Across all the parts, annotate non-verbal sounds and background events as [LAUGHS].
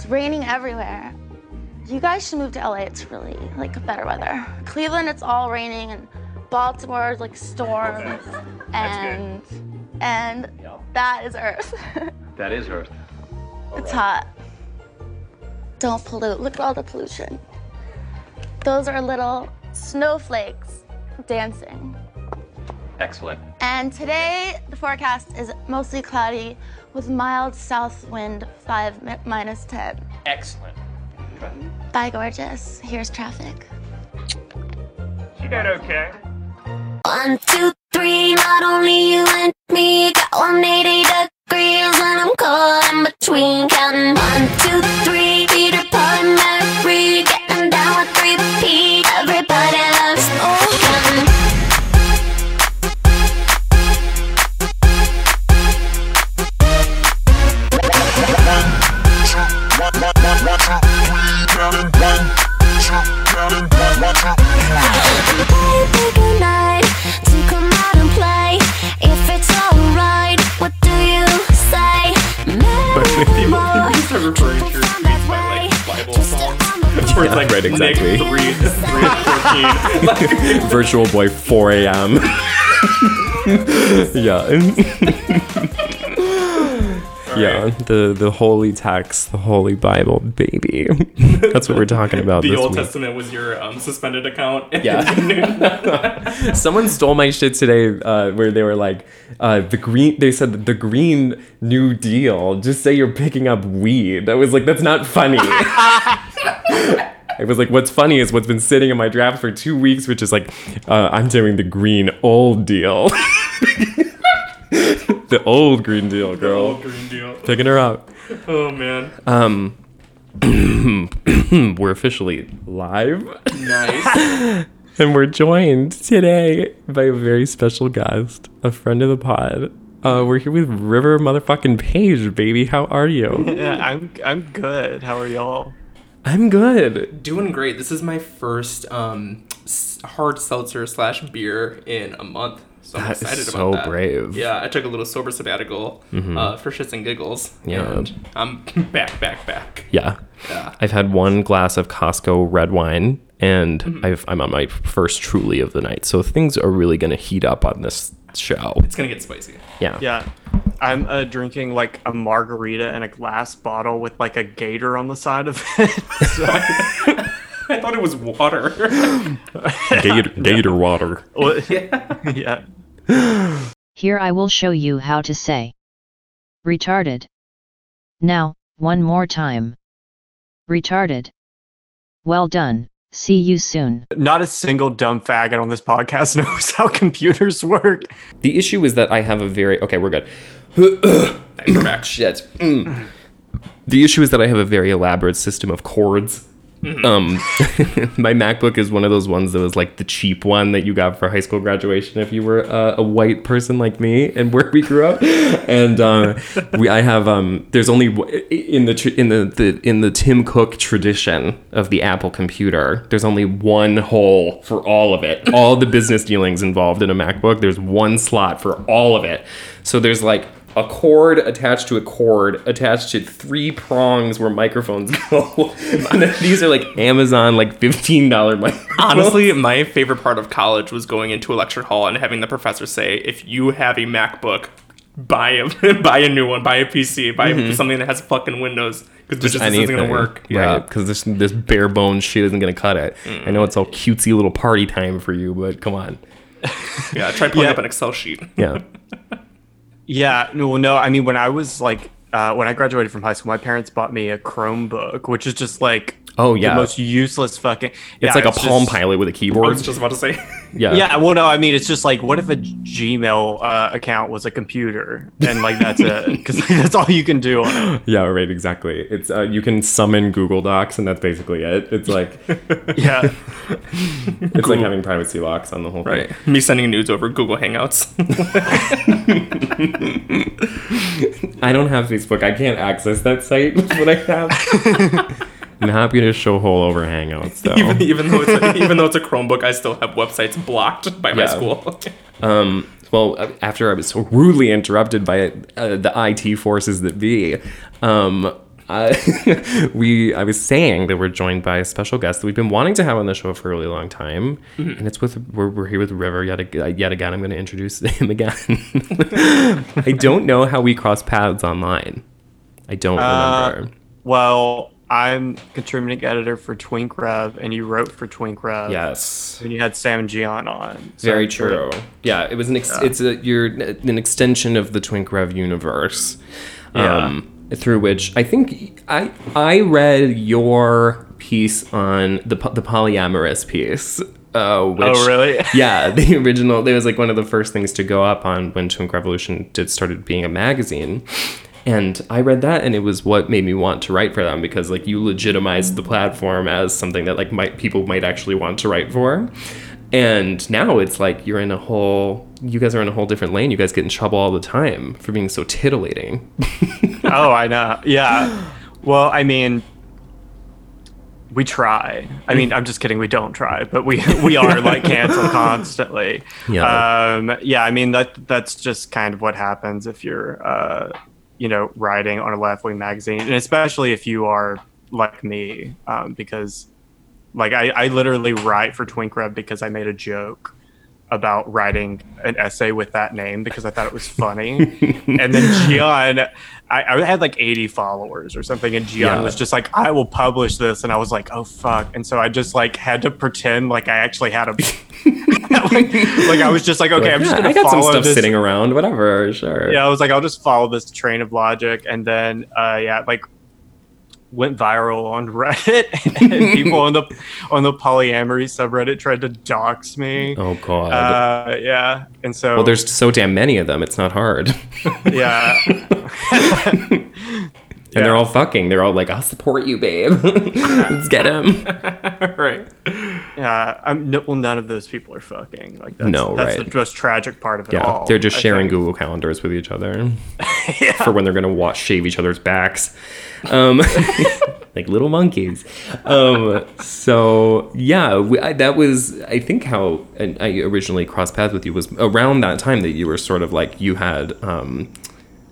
It's raining everywhere. You guys should move to LA. It's really like better weather. Cleveland, it's all raining, and Baltimore is like storms, and and that is Earth. [LAUGHS] That is Earth. it's hot. Don't pollute. Look at all the pollution. Those are little snowflakes dancing. Excellent. And today, the forecast is mostly cloudy with mild south wind, 5 mi- minus 10. Excellent. Bye, gorgeous. Here's traffic. She did okay. One, two, three, not only you and me, got 180 degrees and I'm caught in between. Counting one, Like right, exactly. Nick 3, 3 14. [LAUGHS] Virtual Boy 4 a.m. [LAUGHS] yeah. [LAUGHS] yeah, the the holy text, the holy Bible, baby. That's what we're talking about The Old week. Testament was your um, suspended account. Yeah. Someone stole my shit today uh, where they were like, uh, the green, they said the Green New Deal, just say you're picking up weed. I was like, that's not funny. It was like, what's funny is what's been sitting in my draft for two weeks, which is like, uh, I'm doing the Green Old Deal. [LAUGHS] the old Green Deal, girl. The old Green Deal. Picking her up. [LAUGHS] Oh man. Um, [CLEARS THROAT] we're officially live. Nice. [LAUGHS] And we're joined today by a very special guest, a friend of the pod. Uh, we're here with River motherfucking Page, baby. How are you? Yeah, I'm I'm good. How are y'all? I'm good. Doing great. This is my first um hard seltzer slash beer in a month. So I'm That is excited so about that. brave. Yeah, I took a little sober sabbatical uh, for shits and giggles. Yeah. And I'm [LAUGHS] back, back, back. Yeah. Yeah. I've had one glass of Costco red wine, and I've, I'm on my first truly of the night. So things are really going to heat up on this show. It's gonna get spicy. Yeah. Yeah, I'm uh, drinking like a margarita in a glass bottle with like a gator on the side of it. [LAUGHS] So, [LAUGHS] I thought it was water. [LAUGHS] Gator, gator water. well, yeah. Here I will show you how to say retarded. Now, one more time. Retarded. Well done. See you soon. Not a single dumb faggot on this podcast knows how computers work. The issue is that I have a very. Okay, we're good. We're. Shit. Mm. The issue is that I have a very elaborate system of chords. Um, [LAUGHS] my MacBook is one of those ones that was like the cheap one that you got for high school graduation if you were uh, a white person like me and where we grew up. And uh, we, I have um, there's only in the tr- in the, the in the Tim Cook tradition of the Apple computer. There's only one hole for all of it. All the business dealings involved in a MacBook. There's one slot for all of it. So there's like a cord attached to a cord attached to three prongs where microphones [LAUGHS] go. and these are like Amazon like fifteen dollar microphones. Honestly, my favorite part of college was going into a lecture hall and having the professor say, "If you have a MacBook, buy a [LAUGHS] buy a new one, buy a PC, buy mm-hmm. something that has fucking Windows because this just isn't gonna work." right? Because this this bare bones shit isn't gonna cut it. I know mm. it's all cutesy little party time for you, but come on. [LAUGHS] yeah. Try pulling Yeah. up an Excel sheet. Yeah, Yeah, no, no. I mean, when I was like, uh, when I graduated from high school, my parents bought me a Chromebook, which is just like, Oh, yeah. the most useless fucking. it's like a Palm Pilot with a keyboard. I was just about to say. [LAUGHS] yeah, Yeah, well, no, I mean, it's just like, what if a Gmail uh, account was a computer and like that's it? [LAUGHS] Because that's all you can do yeah, right. Exactly. It's uh, you can summon Google Docs, and that's basically it. It's like [LAUGHS] Yeah, [LAUGHS] it's like having privacy locks on the whole thing. Right. Me sending nudes over Google Hangouts. I don't have Facebook. I can't access that site. Is what I have. I'm happy to show whole over Hangouts [LAUGHS] though. even, even though it's a, even though it's a Chromebook, I still have websites blocked by my Yeah. school. Um, well, after I was so rudely interrupted by uh, the IT forces that be, um, uh, [LAUGHS] we I was saying that we're joined by a special guest that we've been wanting to have on the show for a really long time, Mm-hmm. and it's with we're, we're here with River yet ag- yet again. I'm going to introduce [LAUGHS] him again. I don't know how we cross paths online. I don't Uh, remember. Well, I'm contributing editor for Twink Rev, and you wrote for Twink Rev. Yes. And you had Sam and Gian on. So Very true. Yeah, it was an ex- it's a you're an extension of the Twink Rev universe. Um through which I think I I read your piece on the the polyamorous piece. Uh, which, Oh, really? [LAUGHS] yeah, the original. It was like one of the first things to go up on when Twink Revolution did started being a magazine. And I read that, and it was what made me want to write for them because like you legitimized the platform as something that like might people might actually want to write for. And now it's like you're in a whole. You guys are in a whole different lane. You guys get in trouble all the time for being so titillating. [LAUGHS] Oh, I know. Yeah. Well, I mean, we try. I mean, I'm just kidding. We don't try, but we [LAUGHS] we are like canceled [LAUGHS] constantly. Yeah. Um, yeah. I mean that that's just kind of what happens if you're, uh, you know, writing on a left wing magazine, and especially if you are like me, um, because like I, I literally write for Twink because I made a joke about writing an essay with that name because I thought it was [LAUGHS] funny. and then [LAUGHS] Gian, I, I had like 80 followers or something, and Gian Yeah. was just like, I will publish this. And I was like, oh, fuck. And so I just like had to pretend like I actually had a. like, [LAUGHS] like I was just like, okay, I'm just Yeah, going I to got some stuff this. sitting around. Whatever, sure. Yeah, I was like, I'll just follow this train of logic, and then uh, yeah, like went viral on Reddit, [LAUGHS] and people on the on the polyamory subreddit tried to dox me. Oh god. Uh, yeah, and so well, there's so damn many of them. It's not hard. [LAUGHS] yeah, [LAUGHS] And they're all fucking. They're all like, "I'll support you, babe. Let's get him." right. Yeah. I'm no, well, none of those people are fucking. Like that's, No, that's right. the most tragic part of it Yeah, all. they're just I sharing think. Google calendars with each other [LAUGHS] for when they're gonna watch shave each other's backs, um, [LAUGHS] like little monkeys. Um, so yeah, we, I, that was I think how I originally crossed paths with you was around that time that you were sort of like you had um,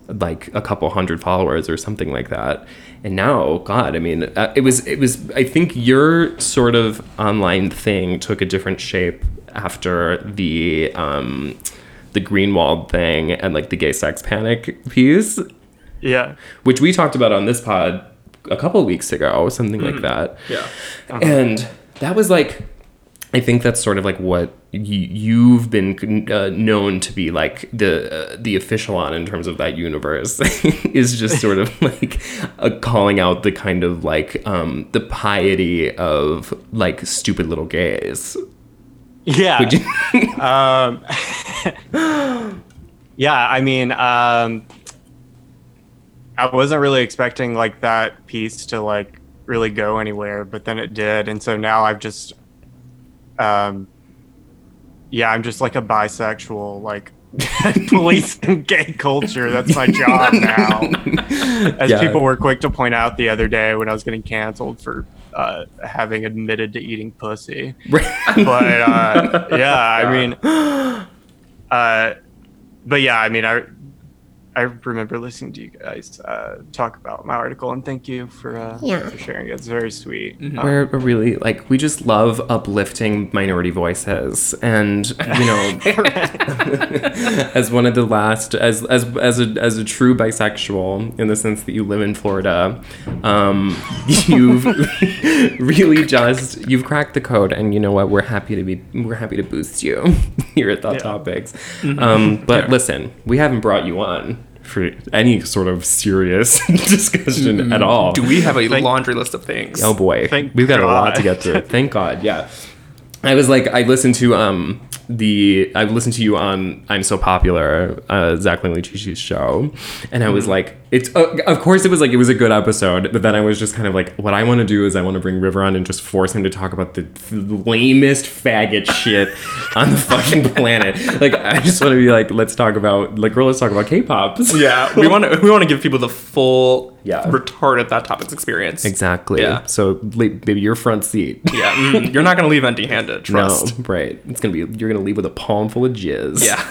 like a couple hundred followers or something like that. And now, God, I mean, uh, it was it was. I think your sort of online thing took a different shape after the um, the Greenwald thing and like the gay sex panic piece, Yeah, which we talked about on this pod a couple weeks ago, something like that. Yeah. And that was like, I think that's sort of like what y- you've been uh, known to be like the uh, the official on in terms of that universe [LAUGHS] is just sort of [LAUGHS] like uh, calling out the kind of like um, the piety of like stupid little gays. yeah. [LAUGHS] Um, yeah, I mean, um, I wasn't really expecting like that piece to like really go anywhere, but then it did, and so now I've just, um, yeah, I'm just like a bisexual, like [LAUGHS] policing gay culture. That's my job [LAUGHS] now. As Yeah. people were quick to point out the other day when I was getting canceled for uh, having admitted to eating pussy but uh, [LAUGHS] yeah, I mean, [GASPS] uh, but yeah, I mean, I I remember listening to you guys uh, talk about my article, and thank you for, uh, for sharing it. It's very sweet. Um, We're we're really like we just love uplifting minority voices, and you know, [LAUGHS] [LAUGHS] as one of the last, as as as a as a true bisexual, in the sense that you live in Florida, um, [LAUGHS] you've really just you've cracked the code, and you know what? We're happy to be we're happy to boost you here at Thought Yeah. Topics. Um, but listen, we haven't brought you on. For any sort of serious [LAUGHS] discussion at all. Do we have a Thank- laundry list of things? Oh boy, Thank we've got a lot to get through. [LAUGHS] Thank God, yeah. I was like, I listened to um the I listened to you on I'm So Popular, uh, Zach Langley Chichi's show, and I was Mm-hmm. like, it's uh, of course it was like it was a good episode, but then I was just kind of like, what I want to do is I want to bring River on and just force him to talk about the lamest faggot shit [LAUGHS] on the fucking planet. Like I just want to be like, let's talk about like, girl, let's talk about K-pop. Yeah, [LAUGHS] we want to we want to give people the full Yeah. retarded that topics experience. Exactly. Yeah. So, baby, your front seat. Yeah, mm, you're not gonna leave empty-handed. [LAUGHS] Trust. No, right. It's gonna be you're gonna leave with a palm full of jizz. Yeah.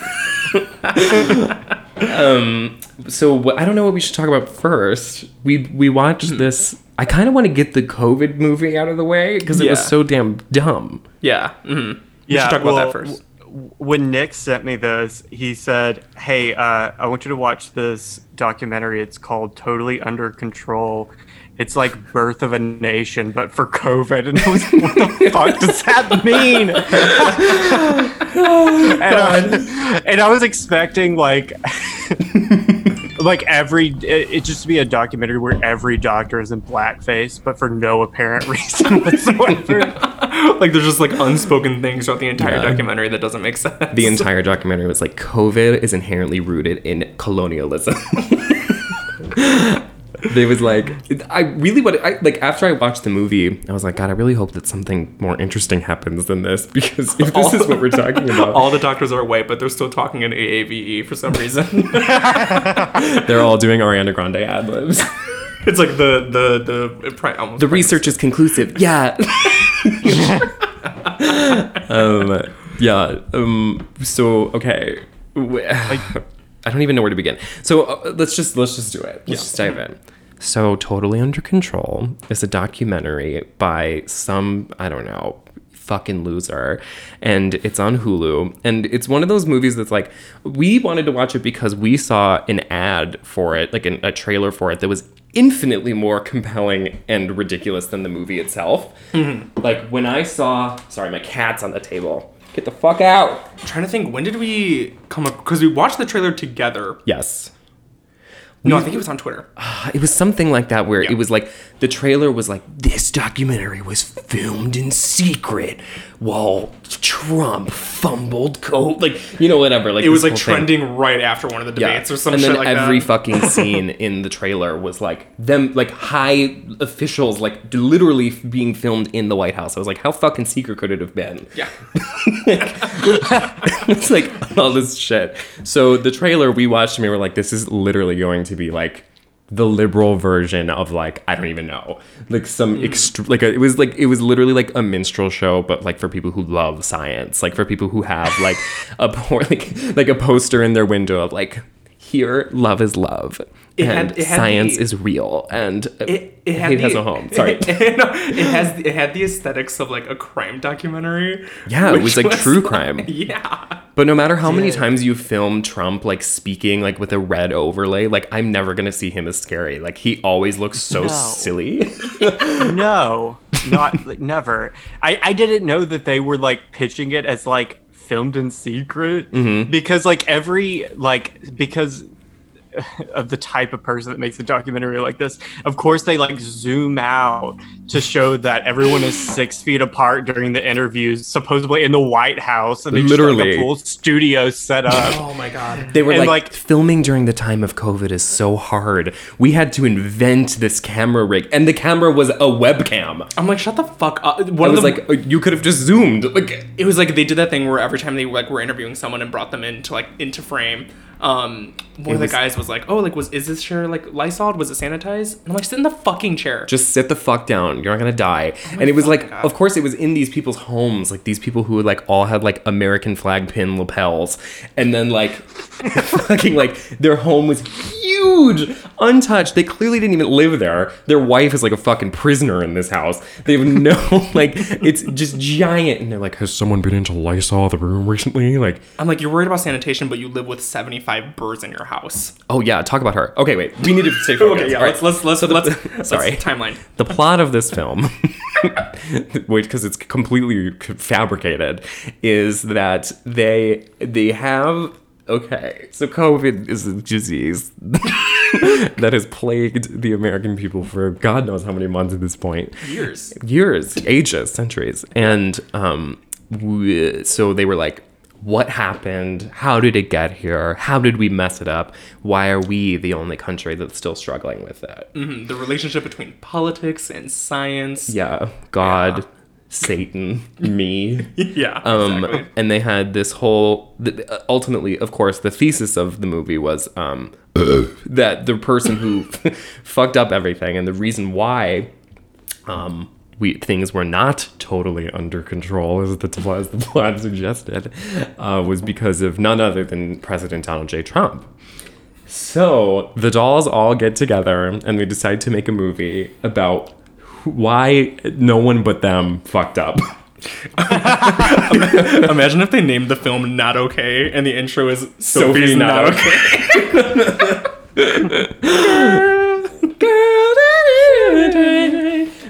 [LAUGHS] um, so what, I don't know what we should talk about first. We we watched this. I kind of want to get the COVID movie out of the way because it was so damn dumb. Yeah. Mm-hmm. We Yeah, should talk about that first. w- when Nick sent me this, he said, "Hey, uh, I want you to watch this documentary. It's called Totally Under Control. It's like Birth of a Nation, but for COVID." [LAUGHS] And I was, like, "What the fuck does that mean?" and, I, and I was expecting like. [LAUGHS] Like every, it, it just to be a documentary where every doctor is in blackface, but for no apparent [LAUGHS] reason whatsoever. like there's just like unspoken things throughout the entire Yeah. documentary that doesn't make sense. The entire documentary was like COVID is inherently rooted in colonialism. They was like, I really what I like after I watched the movie, I was like, God, I really hope that something more interesting happens than this [LAUGHS] because if this is what we're talking about, all the doctors are white, but they're still talking in AAVE for some reason. [LAUGHS] they're all doing Ariana Grande ad libs. [LAUGHS] it's like the the the pri- almost The research is conclusive. Yeah. um, yeah. Um, so okay. W- I don't even know where to begin. So uh, let's just let's just do it. Let's just dive in. So totally under control is a documentary by some I don't know fucking loser and it's on Hulu and it's one of those movies that's like we wanted to watch it because we saw an ad for it like an, a trailer for it that was infinitely more compelling and ridiculous than the movie itself like when I saw sorry my cat's on the table get the fuck out I'm trying to think when did we come up because we watched the trailer together. yes No, I think it was on Twitter. [SIGHS] it was something like that where it was like the trailer was like this documentary was filmed in secret while Trump fumbled code like you know whatever like It was like whole thing. trending right after one of the debates or some and then like every that. fucking [LAUGHS] scene in the trailer was like them like high officials like literally being filmed in the White House I was like how fucking secret could it have been yeah. [LAUGHS] it's like all this shit. So the trailer we watched and we were like, this is literally going to be like the liberal version of like I don't even know. Like some hmm. extre- like a, it was like it was literally like a minstrel show but like for people who love science. Like for people who have like a por- [LAUGHS] like like a poster in their window of like here love is love It and had- it had science the- is real and It, it had hate the, has a home sorry [LAUGHS] no, it has it had the aesthetics of like a crime documentary. Yeah, it was like true crime. [LAUGHS] Yeah. But no matter how many times you film Trump like speaking like with a red overlay, like I'm never gonna see him as scary. Like he always looks so No. silly. [LAUGHS] no, not like, never. I I didn't know that they were like pitching it as like filmed in secret mm-hmm. because like every like because of the type of person that makes a documentary like this. Of course, they like zoom out to show that everyone is six feet apart during the interviews, supposedly in the White House, and they just like, Literally. a full studio set up. [LAUGHS] Oh my god. They were And, like, like- filming during the time of COVID is so hard. We had to invent this camera rig, and the camera was a webcam. I'm like, shut the fuck up. I One was of the, like, uh, you could have just zoomed. Like, it was like they did that thing where every time they like were interviewing someone and brought them into like into frame, um, one of was- the guys was like, "Oh, like was is this chair like Lysol? Was it sanitized?" And I'm like, "Sit in the fucking chair." just sit the fuck down. You're not gonna die. Oh and it was like, God. of course, it was in these people's homes, like these people who like all had like American flag pin lapels, and then like, [LAUGHS] fucking like their home was huge, untouched. They clearly didn't even live there. Their wife is like a fucking prisoner in this house. They have no [LAUGHS] like, it's just giant. And they're like, has someone been into Lysol the room recently? Like, I'm like, you're worried about sanitation, but you live with 75 birds in your house. oh yeah, talk about her. Okay, wait, we need to stay focused. [LAUGHS] Okay, yeah, All right. let's let's let's, let's sorry. timeline. the plot of this film [LAUGHS] which because it's completely fabricated is that they they have okay so covid is a disease [LAUGHS] that has plagued the american people for god knows how many months at this point Years. years ages centuries and um we, so they were like what happened how did it get here how did we mess it up why are we the only country that's still struggling with it Mhm, The relationship between politics and science. yeah god satan [LAUGHS] me Yeah. um exactly. and they had this whole th- ultimately of course the thesis of the movie was um [COUGHS] that the person who [LAUGHS] fucked up everything and the reason why um we things were not totally under control as the as the [LAUGHS] plot suggested uh, was because of none other than President Donald J. Trump. So the dolls all get together and they decide to make a movie about why no one but them fucked up. [LAUGHS] Imagine if they named the film Not Okay and the intro is Sophie's, Sophie's Not, Not Okay. [LAUGHS]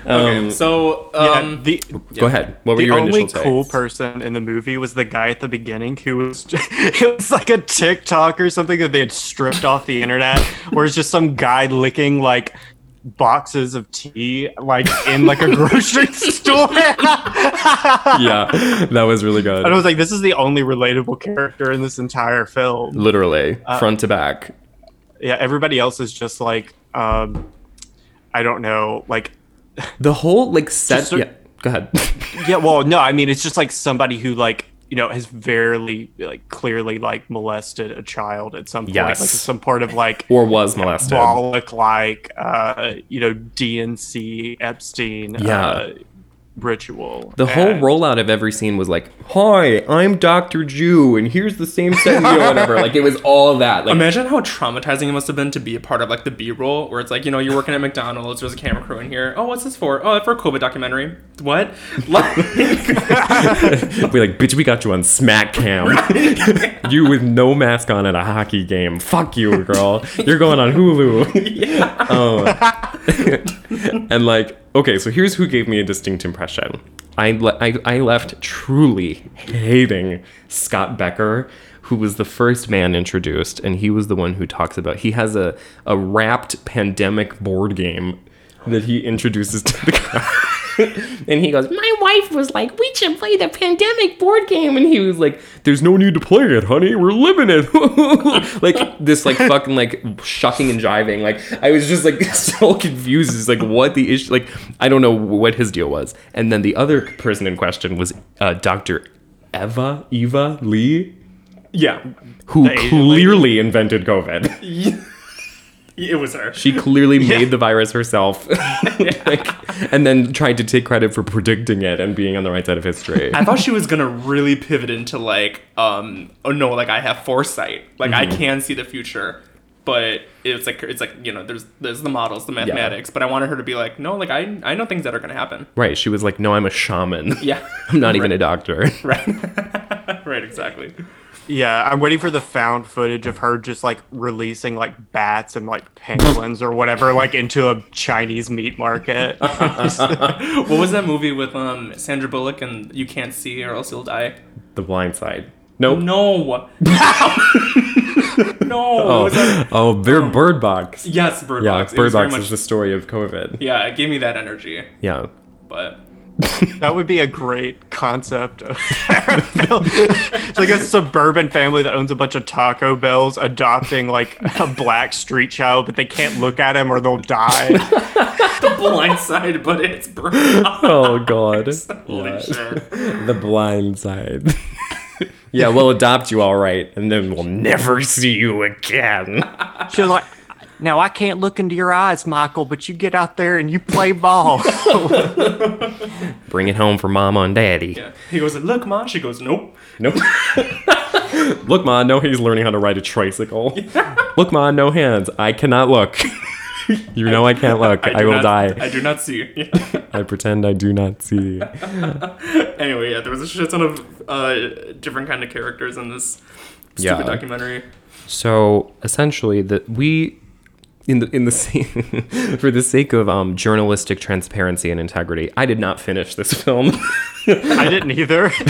Um, So, Yeah, um, the Go ahead. What were the your only initial cool takes? person in the movie was the guy at the beginning who was just, [LAUGHS] it was like a TikTok or something that they had stripped off the internet, where it's just some guy licking like boxes of tea like in like a grocery [LAUGHS] store. yeah, that was really good. And I was like, this is the only relatable character in this entire film. Literally, Uh, front to back. Yeah, everybody else is just like, um, I don't know, like, The whole like set. Just yeah, go ahead. [LAUGHS] yeah, well, no, I mean, it's just like somebody who like, you know, has very like clearly like molested a child at some point, Yes. like some part of like or was molested. symbolic like, uh, you know, DNC Epstein, Yeah. uh, ritual. The whole And- rollout of every scene was like, "Hi, I'm Doctor Jew, and here's the same set or whatever." Like it was all that. Like imagine how traumatizing it must have been to be a part of like the B-roll, where it's like, you know, you're working at McDonald's, there's a camera crew in here. Oh, what's this for? Oh, for a COVID documentary. What? [LAUGHS] Like, [LAUGHS] we like, bitch, we got you on Smack Cam. you with no mask on at a hockey game. Fuck you, girl. You're going on Hulu. [LAUGHS] Oh. and like, okay, so here's who gave me a distinct impression. I, le- I, I left truly hating Scott Becker, who was the first man introduced, and he was the one who talks about. He has a, a wrapped pandemic board game that he introduces to the [LAUGHS] crowd. [LAUGHS] and he goes, My wife was like, We should play the pandemic board game. And he was like, There's no need to play it, honey. We're living it. [LAUGHS] like this, like fucking like shucking and jiving. Like I was just like [LAUGHS] so confused. It's like what the issue like I don't know what his deal was. And then the other person in question was uh, Dr. Eva, Eva Lee, yeah, who clearly invented COVID. It was her. She clearly made the virus herself, [LAUGHS] [LAUGHS] like, and then tried to take credit for predicting it and being on the right side of history. I thought she was gonna really pivot into like, um, oh no, like I have foresight, like I Mm-hmm. can see the future. But it's like it's like you know, there's there's the models, the mathematics. But I wanted her to be like, no, like I I know things that are gonna happen. Right? She was like, "No, I'm a shaman. Yeah, [LAUGHS] I'm not even a doctor." right, right, exactly. Yeah, I'm waiting for the found footage of her just like releasing like bats and like penguins or whatever like into a Chinese meat market. [LAUGHS] [LAUGHS] What was that movie with um Sandra Bullock and You Can't See or else you'll die? The Blind Side. Nope. No, [LAUGHS] no. Oh, was that- oh, Bird, Bird Box. Yes, Bird Yeah, Box. It Bird was very Box much- is the story of COVID. Yeah, it gave me that energy, Yeah. but that would be a great concept. Of [LAUGHS] it's like a suburban family that owns a bunch of Taco Bells adopting like a black street child, but they can't look at him or they'll die. [LAUGHS] the blind side, but it's Bird Oh God. [LAUGHS] Holy Yeah. shit. The Blind Side. yeah, we'll adopt you all right, and then we'll never see you again. She was like, "Now I can't look into your eyes, Michael, but you get out there and you play ball." [LAUGHS] Bring it home for Mama and Daddy. Yeah. He goes, look, ma. She goes, nope. Nope. [LAUGHS] look, Ma, no, he's learning how to ride a tricycle. [LAUGHS] look, Ma, no hands. I cannot look. you know I can't look. I, do will not- die. I do not see. I pretend I do not see. anyway, yeah, there was a shit ton of uh, different kind of characters in this stupid Yeah. documentary. So essentially, that we, in the in the [LAUGHS] sa- for the sake of um, journalistic transparency and integrity, I did not finish this film. [LAUGHS] I didn't either. [LAUGHS]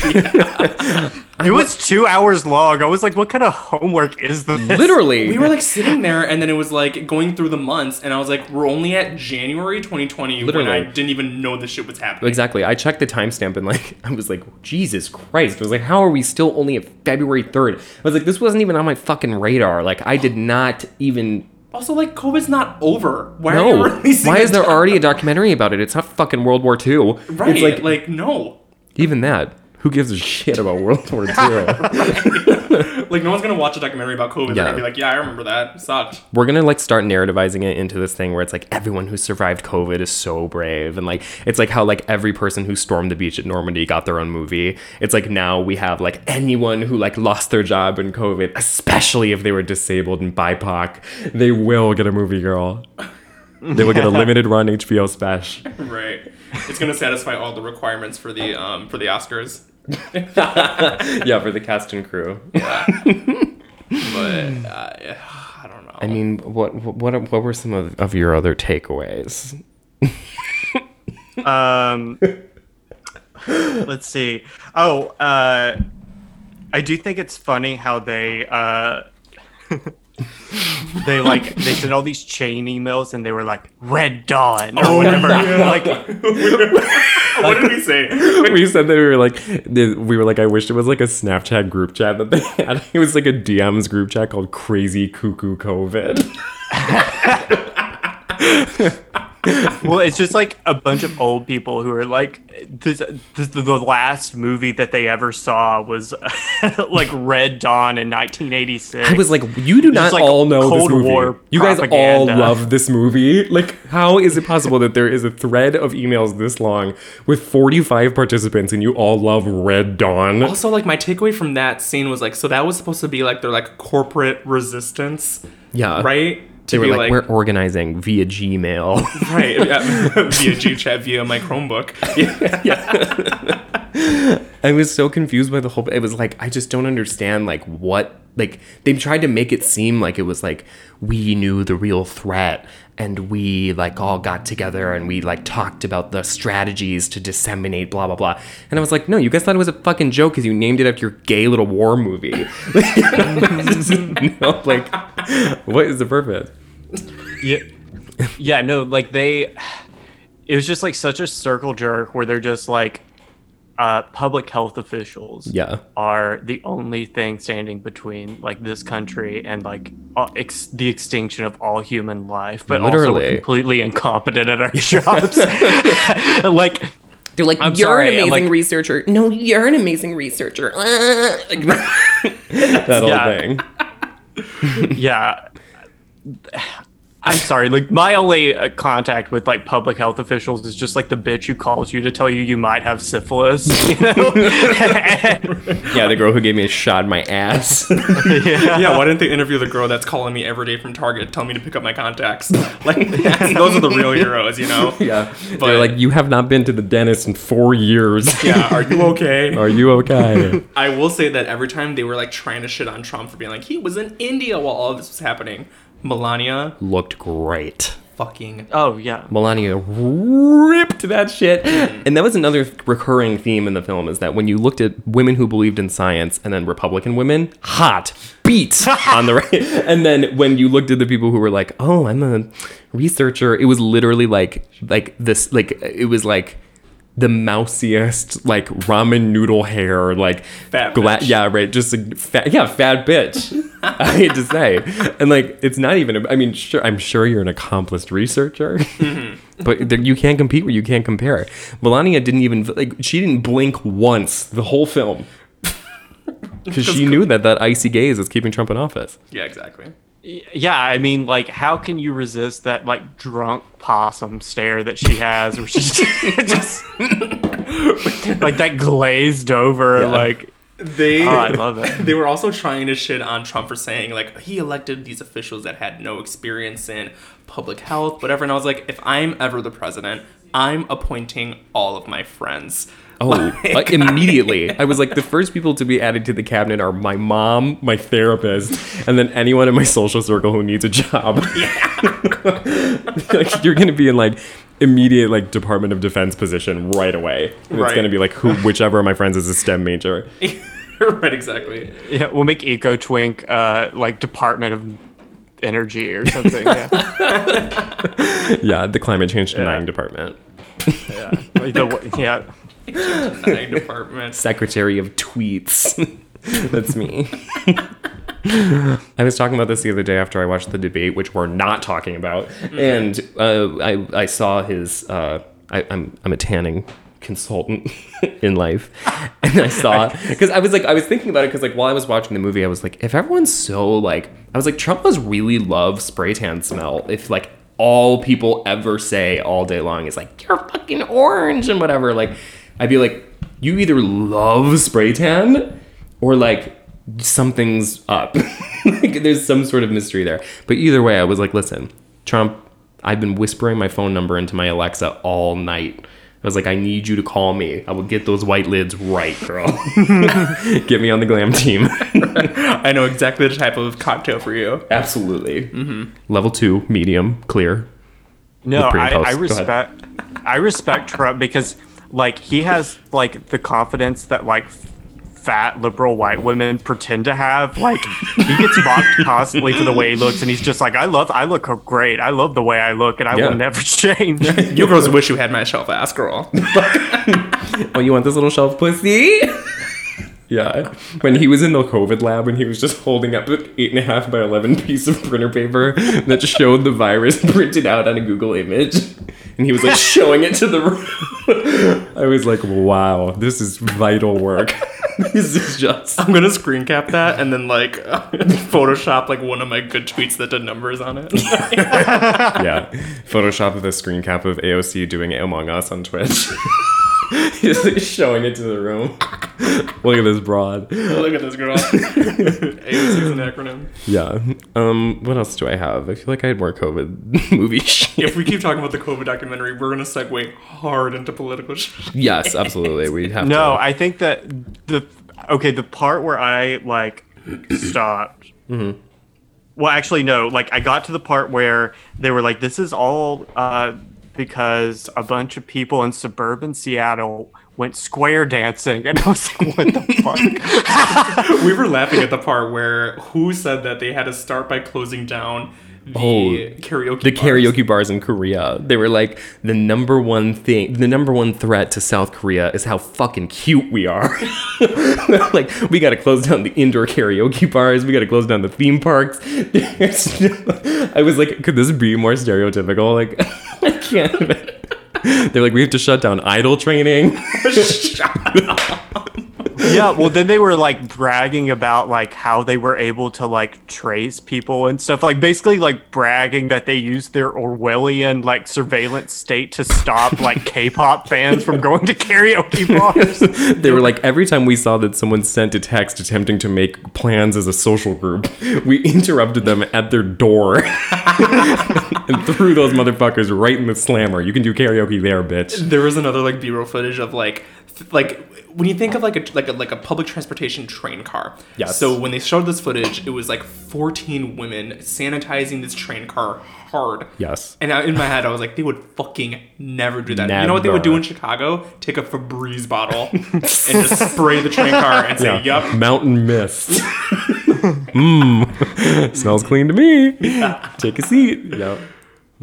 it was two hours long. I was like, "What kind of homework is this?" Literally, We were like sitting there, and then it was like going through the months, and I was like, we're only at January 2020 when I Literally. didn't even know this shit was happening. Exactly. I checked the timestamp and like I was like, Jesus Christ. I was like, how are we still only at February 3rd? I was like, this wasn't even on my fucking radar. Like I did not even Also, like, COVID's not over. Why are you [LAUGHS] releasing Why is there already a documentary about it? It's not fucking World War II. Right, It's like, like, no. even that. Who gives a shit about World War [LAUGHS] II? Like no one's gonna watch a documentary about COVID Yeah. and be like, yeah, I remember that. It sucked. We're gonna like start narrativizing it into this thing where it's like everyone who survived COVID is so brave, and like it's like how like every person who stormed the beach at Normandy got their own movie. It's like now we have like anyone who like lost their job in COVID, especially if they were disabled and BIPOC, they will get a movie girl. They will get a limited run HBO special. [LAUGHS] Right. It's gonna satisfy all the requirements for the um for the Oscars. [LAUGHS] yeah, for the cast and crew. But uh, I don't know. I mean, what what what were some of, of your other takeaways? Um, let's see. Oh, uh, I do think it's funny how they uh, they like they sent all these chain emails and they were like Red Dawn oh or whatever. [LAUGHS] Like, [LAUGHS] what did we say? we said that we were like we were like I wish it was like a Snapchat group chat that they had. [LAUGHS] It was like a DMs group chat called Crazy Cuckoo COVID. Well, it's just like a bunch of old people who are like, this, this, the last movie that they ever saw was [LAUGHS] like Red Dawn in 1986. I was like, you do not like all know this Cold movie. War you guys all love this movie. Like, how is it possible that there is a thread of emails this long with 45 participants and you all love Red Dawn? Also, like my takeaway from that scene was like, so that was supposed to be like their like corporate resistance, Yeah, right? They were be like, we're organizing via Gmail. right yeah, [LAUGHS] via GChat via my Chromebook. [LAUGHS] [LAUGHS] I was so confused by the whole. It was like I just don't understand like what like they tried to make it seem like it was like we knew the real threat and we like all got together and we like talked about the strategies to disseminate blah blah blah. And I was like, no, you guys thought it was a fucking joke because you named it after your gay little war movie. [LAUGHS] no, [LAUGHS] like what is the purpose? yeah, yeah, no, like they, it was just like such a circle jerk where they're just like, uh, public health officials Yeah. are the only thing standing between like this country and like uh, ex- the extinction of all human life, but also Literally. we're completely incompetent at our [LAUGHS] jobs. [LAUGHS] like, They're like, I'm you're sorry, an amazing like- researcher. No, you're an amazing researcher. Like, [LAUGHS] that whole Yeah. thing. yeah. I'm sorry. Like my only uh, contact with like public health officials is just like the bitch who calls you to tell you you might have syphilis. [LAUGHS] You know? [LAUGHS] Yeah, the girl who gave me a shot in my ass. [LAUGHS] yeah, why didn't they interview the girl that's calling me every day from Target, telling me to pick up my contacts? Like, those are the real heroes, you know? yeah. But- They're like, you have not been to the dentist in four years. Yeah, are you okay? Are you okay? I will say that every time they were like trying to shit on Trump for being like he was in India while all this was happening, Melania Looked great. fucking oh yeah. Melania ripped that shit. Mm. And that was another recurring theme in the film is that when you looked at women who believed in science and then Republican women, hot, beat [LAUGHS] on the right. And then when you looked at the people who were like, "Oh, I'm a researcher," it was literally like like this like it was like the mousiest like ramen noodle hair like Fat gla- bitch. yeah right just a fat yeah fat bitch [LAUGHS] i hate to say. And like it's not even a- i mean sure i'm sure you're an accomplished researcher mm-hmm. but there, you can't compete where you can't compare. Melania didn't even like she didn't blink once the whole film. [LAUGHS] Because she knew that that icy gaze is keeping trump in office. Yeah, exactly. Yeah, I mean, like, how can you resist that like drunk possum stare that she has, where she's [LAUGHS] just like that glazed over, like. They Oh, I love it. [LAUGHS] they were also trying to shit on Trump for saying like he elected these officials that had no experience in public health, whatever. And I was like, if I'm ever the president, I'm appointing all of my friends. Oh, like, immediately. I was like, the first people to be added to the cabinet are my mom, my therapist, and then anyone in my social circle who needs a job. [LAUGHS] like, you're going to be in like immediate like Department of Defense position right away. And It's going to be like who, whichever of my friends is a STEM major. [LAUGHS] right, exactly. Yeah, we'll make Eco Twink uh, like Department of Energy or something. Yeah, [LAUGHS] Yeah, the climate change denying department. yeah. The- yeah. Nine departments. [LAUGHS] Secretary of Tweets. [LAUGHS] That's me. [LAUGHS] I was talking about this the other day after I watched the debate, which we're not talking about, and uh, I I saw his. Uh, I, I'm I'm a tanning consultant in life and i saw because i was like i was thinking about it because like while i was watching the movie i was like if everyone's so like i was like trump must really love spray tan smell if like all people ever say all day long is like you're fucking orange and whatever like i'd be like you either love spray tan or like something's up [LAUGHS] like there's some sort of mystery there but either way i was like listen trump i've been whispering my phone number into my alexa all night I was like, I need you to call me. I will get those white lids right, girl. [LAUGHS] get me on the glam team. [LAUGHS] I know exactly the type of cocktail for you. Absolutely. Mm-hmm. Level two, medium, clear. No, pre I. I respect I respect Trump because like he has like the confidence that like fat liberal white women pretend to have. Like he gets mocked [LAUGHS] constantly for the way he looks, and he's just like, I love, I look great. I love the way I look, and I Yeah. will never [LAUGHS] change. [LAUGHS] You girls wish you had my shelf ass girl. Oh, you want this little shelf pussy? Yeah. When he was in the COVID lab, and he was just holding up an eight and a half by eleven piece of printer paper that showed the virus [LAUGHS] printed out on a Google image, and he was like showing it to the room. [LAUGHS] I was like, wow, this is vital work. [LAUGHS] this is just. I'm gonna screen cap that and then like Photoshop like one of my good tweets that did numbers on it. yeah. Photoshop of the screen cap of AOC doing Among Us on Twitch. [LAUGHS] He's like showing it to the room. [LAUGHS] Look at this broad. Look at this girl. [LAUGHS] AOC is an acronym. Yeah. Um. What else do I have? I feel like I had more COVID movie shit. If we keep talking about the COVID documentary, we're gonna segue hard into political shit. Yes, absolutely. We have no, to. I think that the okay, the part where I like stopped. Mm-hmm. Well, actually, no. Like, I got to the part where they were like, "This is all uh, because a bunch of people in suburban Seattle went square dancing," and I was like, "What the fuck?" [LAUGHS] We were laughing at the part where who said that they had to start by closing down the Oh, karaoke. the bars. karaoke bars in Korea. They were like the number one thing, the number one threat to South Korea is how fucking cute we are. [LAUGHS] like we got to close down the indoor karaoke bars. We got to close down the theme parks. [LAUGHS] I was like, could this be more stereotypical? Like I can't. They're like, we have to shut down idol training. [LAUGHS] [LAUGHS] yeah. Well, then they were like bragging about like how they were able to like trace people and stuff. Like basically like bragging that they used their Orwellian like surveillance state to stop like [LAUGHS] K-pop fans from going to karaoke [LAUGHS] bars. they were like, every time we saw that someone sent a text attempting to make plans as a social group, we interrupted them at their door and threw those motherfuckers right in the slammer. You can do karaoke there, bitch. There was another like B-roll footage of like th- like when you think of like a like a like a public transportation train car. Yes. So when they showed this footage, it was like 14 women sanitizing this train car hard. Yes. And I, in my head, I was like, they would fucking never do that. You know what they would do in Chicago? Take a Febreze bottle [LAUGHS] and just spray the train car and say, "Yup." Mountain mist. Mmm. [LAUGHS] [LAUGHS] Smells clean to me. Take a seat. Yep.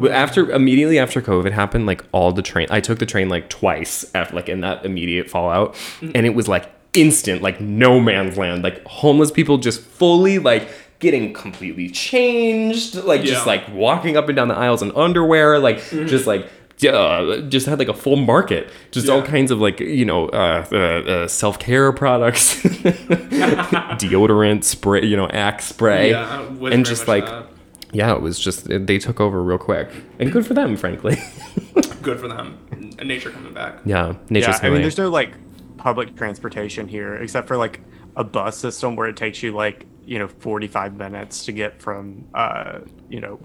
After immediately after COVID happened, like all the train, I took the train like twice after like in that immediate fallout, and it was like instant, like no man's land. Like homeless people just fully like getting completely changed, like just like walking up and down the aisles in underwear, like just like. Uh, just had like a full market, just all kinds of like you know uh, uh, uh, self care products, [LAUGHS] [LAUGHS] deodorant, spray, you know, Axe spray, Yeah, and just like that. Yeah, it was just they took over real quick, and good for them, frankly. [LAUGHS] good for them. Nature coming back. yeah, nature's yeah, I mean, there's no like public transportation here except for like a bus system where it takes you like you know 45 minutes to get from uh you know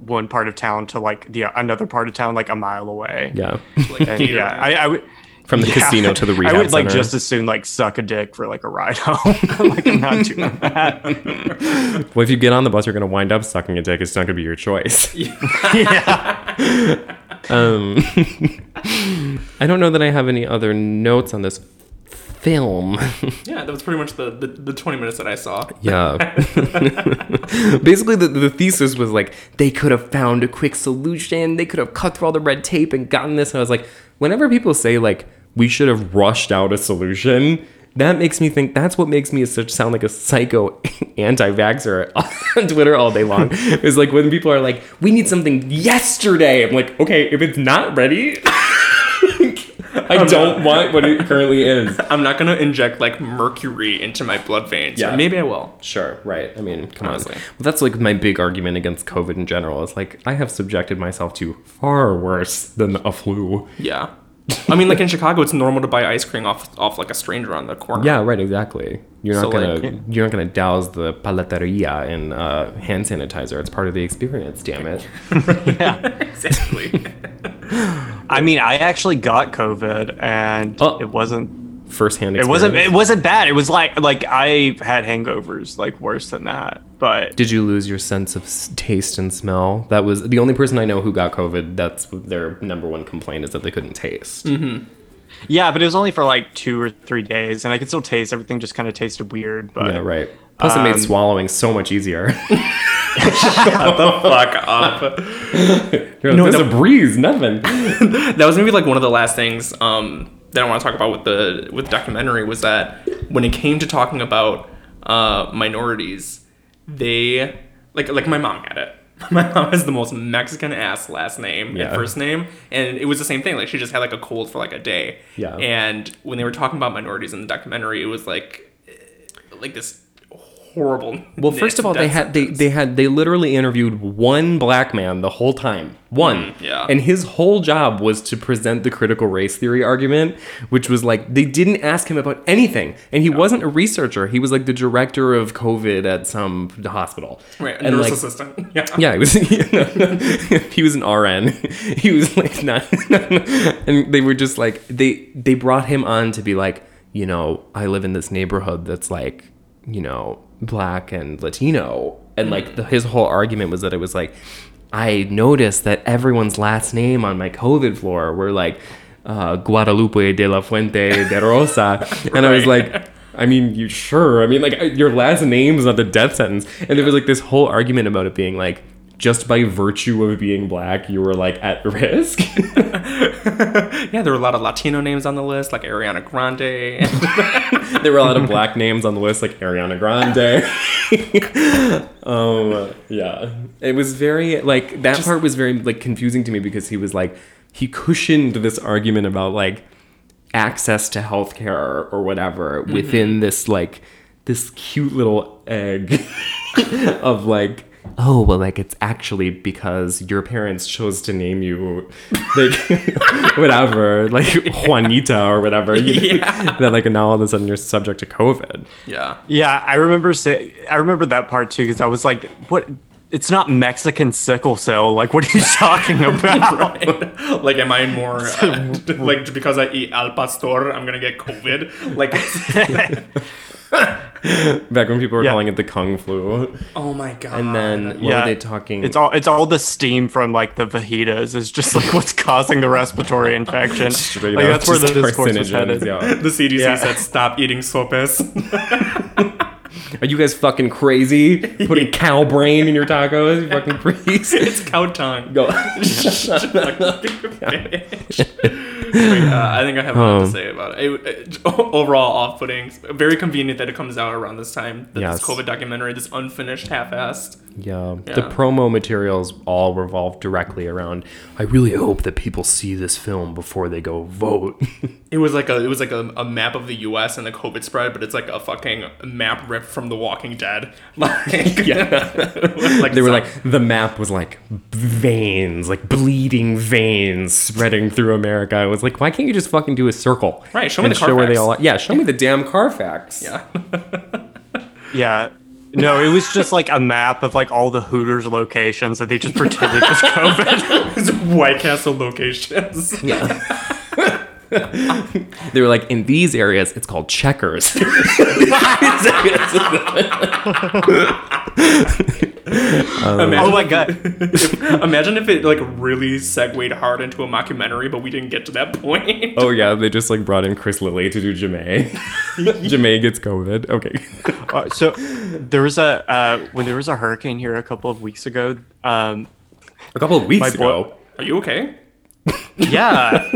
one part of town to like the another part of town like a mile away. yeah, Like, And yeah, I, I would. From the yeah, casino to the I rehab would like center. just as soon like suck a dick for like a ride home. [LAUGHS] like I'm not doing that. well, if you get on the bus, you're gonna wind up sucking a dick. It's not gonna be your choice. [LAUGHS] yeah. [LAUGHS] Um, I don't know that I have any other notes on this film. Yeah, that was pretty much the, the, the 20 minutes that I saw. Yeah. Basically, the, the thesis was like they could have found a quick solution. They could have cut through all the red tape and gotten this. And I was like, whenever people say like we should have rushed out a solution, that makes me think that's what makes me such sound like a psycho [LAUGHS] anti-vaxxer [LAUGHS] on Twitter all day long. is like when people are like, we need something yesterday. I'm like, okay, if it's not ready. [LAUGHS] [LAUGHS] I don't want what it currently is. [LAUGHS] I'm not gonna inject like mercury into my blood veins. Yeah. Or maybe I will. Sure, right. I mean, come Honestly. on. Well, that's like my big argument against COVID in general. Is like I have subjected myself to far worse than a flu. Yeah. [LAUGHS] I mean, like in Chicago, it's normal to buy ice cream off off like a stranger on the corner. Yeah, right. Exactly. You're not So, gonna like- you're not gonna douse the paleteria in uh, hand sanitizer. It's part of the experience. Damn it. [LAUGHS] Yeah. exactly. [LAUGHS] I mean, I actually got COVID, and Oh. it wasn't. First hand. It wasn't. It wasn't bad. It was like like I had hangovers like worse than that. But Did you lose your sense of taste and smell? That was the only person I know who got COVID. That's their number one complaint is that they couldn't taste. yeah, but it was only for like two or three days, and I could still taste everything. Just kind of tasted weird. But Yeah, right. Plus, it made Um, swallowing so much easier. [LAUGHS] Shut the fuck up. [LAUGHS] You're like, No, There's the- a breeze, nothing. [LAUGHS] that was maybe like one of the last things um, that I want to talk about with the with the documentary was that when it came to talking about uh, minorities, they like like my mom had it. [LAUGHS] My mom has the most Mexican ass last name Yeah. and first name, and it was the same thing. Like she just had like a cold for like a day. Yeah. And when they were talking about minorities in the documentary, it was like like this horrible. Well, first of all, they had they they had they literally interviewed one black man the whole time. One. Mm, yeah. And his whole job was to present the critical race theory argument, which was like they didn't ask him about anything. And he wasn't a researcher. He was like the director of COVID at some hospital. right, a and nurse like, assistant. [LAUGHS] Yeah. Yeah, he was. [LAUGHS] he was an RN. [LAUGHS] He was like not, and they were just like they they brought him on to be like, you know, I live in this neighborhood that's like, you know, black and Latino, and like the, his whole argument was that it was like, I noticed that everyone's last name on my COVID floor were like uh, Guadalupe de la Fuente de Rosa, [LAUGHS] and I was like. I mean, you sure? I mean, like your last name is not the death sentence, and there was like this whole argument about it being like just by virtue of being black, you were like at risk. [LAUGHS] yeah, there were a lot of Latino names on the list, like Ariana Grande. [LAUGHS] there were a lot of black names on the list, like Ariana Grande. [LAUGHS] um, yeah, it was very like that part was very like confusing to me because he was like he cushioned this argument about like access to healthcare or whatever within this like this cute little egg of like oh well like it's actually because your parents chose to name you like [LAUGHS] whatever like [LAUGHS] juanita or whatever [LAUGHS] Yeah. that like now all of a sudden you're subject to covid yeah. yeah, I remember say I remember that part too because I was like, what? It's not Mexican sickle cell. Like, what are you talking about? like, am I more uh, like because I eat al pastor, I'm gonna get COVID? Like, [LAUGHS] back when people were Yeah. calling it the kung flu oh my god. and then what Yeah. were they talking It's all it's all the steam from like the fajitas is just like what's causing the respiratory infection. Straight like up, that's where the just discourse was carcinogens, headed. yeah. the CDC Yeah. said stop eating sopes. [LAUGHS] Are you guys fucking crazy? Putting [LAUGHS] cow brain in your tacos, you fucking freaks. it's cow tongue. Go. Uh, I think I have a lot Um, to say about it. It- it- [LAUGHS] Overall, off-putting. Very convenient that it comes out around this time. That Yes. This COVID documentary, this unfinished, half-assed. Yeah. Yeah. The promo materials all revolve directly around. I really hope that people see this film before they go vote. [LAUGHS] It was like a it was like a, a map of the U.S. and the COVID spread, but it's like a fucking map ripped from The Walking Dead. [LAUGHS] Like yeah. [LAUGHS] like they were some- like the map was like veins, like bleeding veins spreading through America. I was like, why can't you just fucking do a circle? Right, show me the show where they all are. Yeah, show me the damn Carfax. yeah. [LAUGHS] Yeah. No, it was just like a map of like all the Hooters locations that they just pretended was COVID. It's White Castle locations. [LAUGHS] They were like, in these areas, it's called checkers. [LAUGHS] Imagine, oh my god. [LAUGHS] imagine if it like really segued hard into a mockumentary, but we didn't get to that point. oh yeah, they just like brought in Chris Lilley to do Ja'mie. Ja'mie gets COVID. Okay. Uh, so there was a uh, when there was a hurricane here a couple of weeks ago. Um, A couple of weeks My boy- ago. Are you okay? yeah.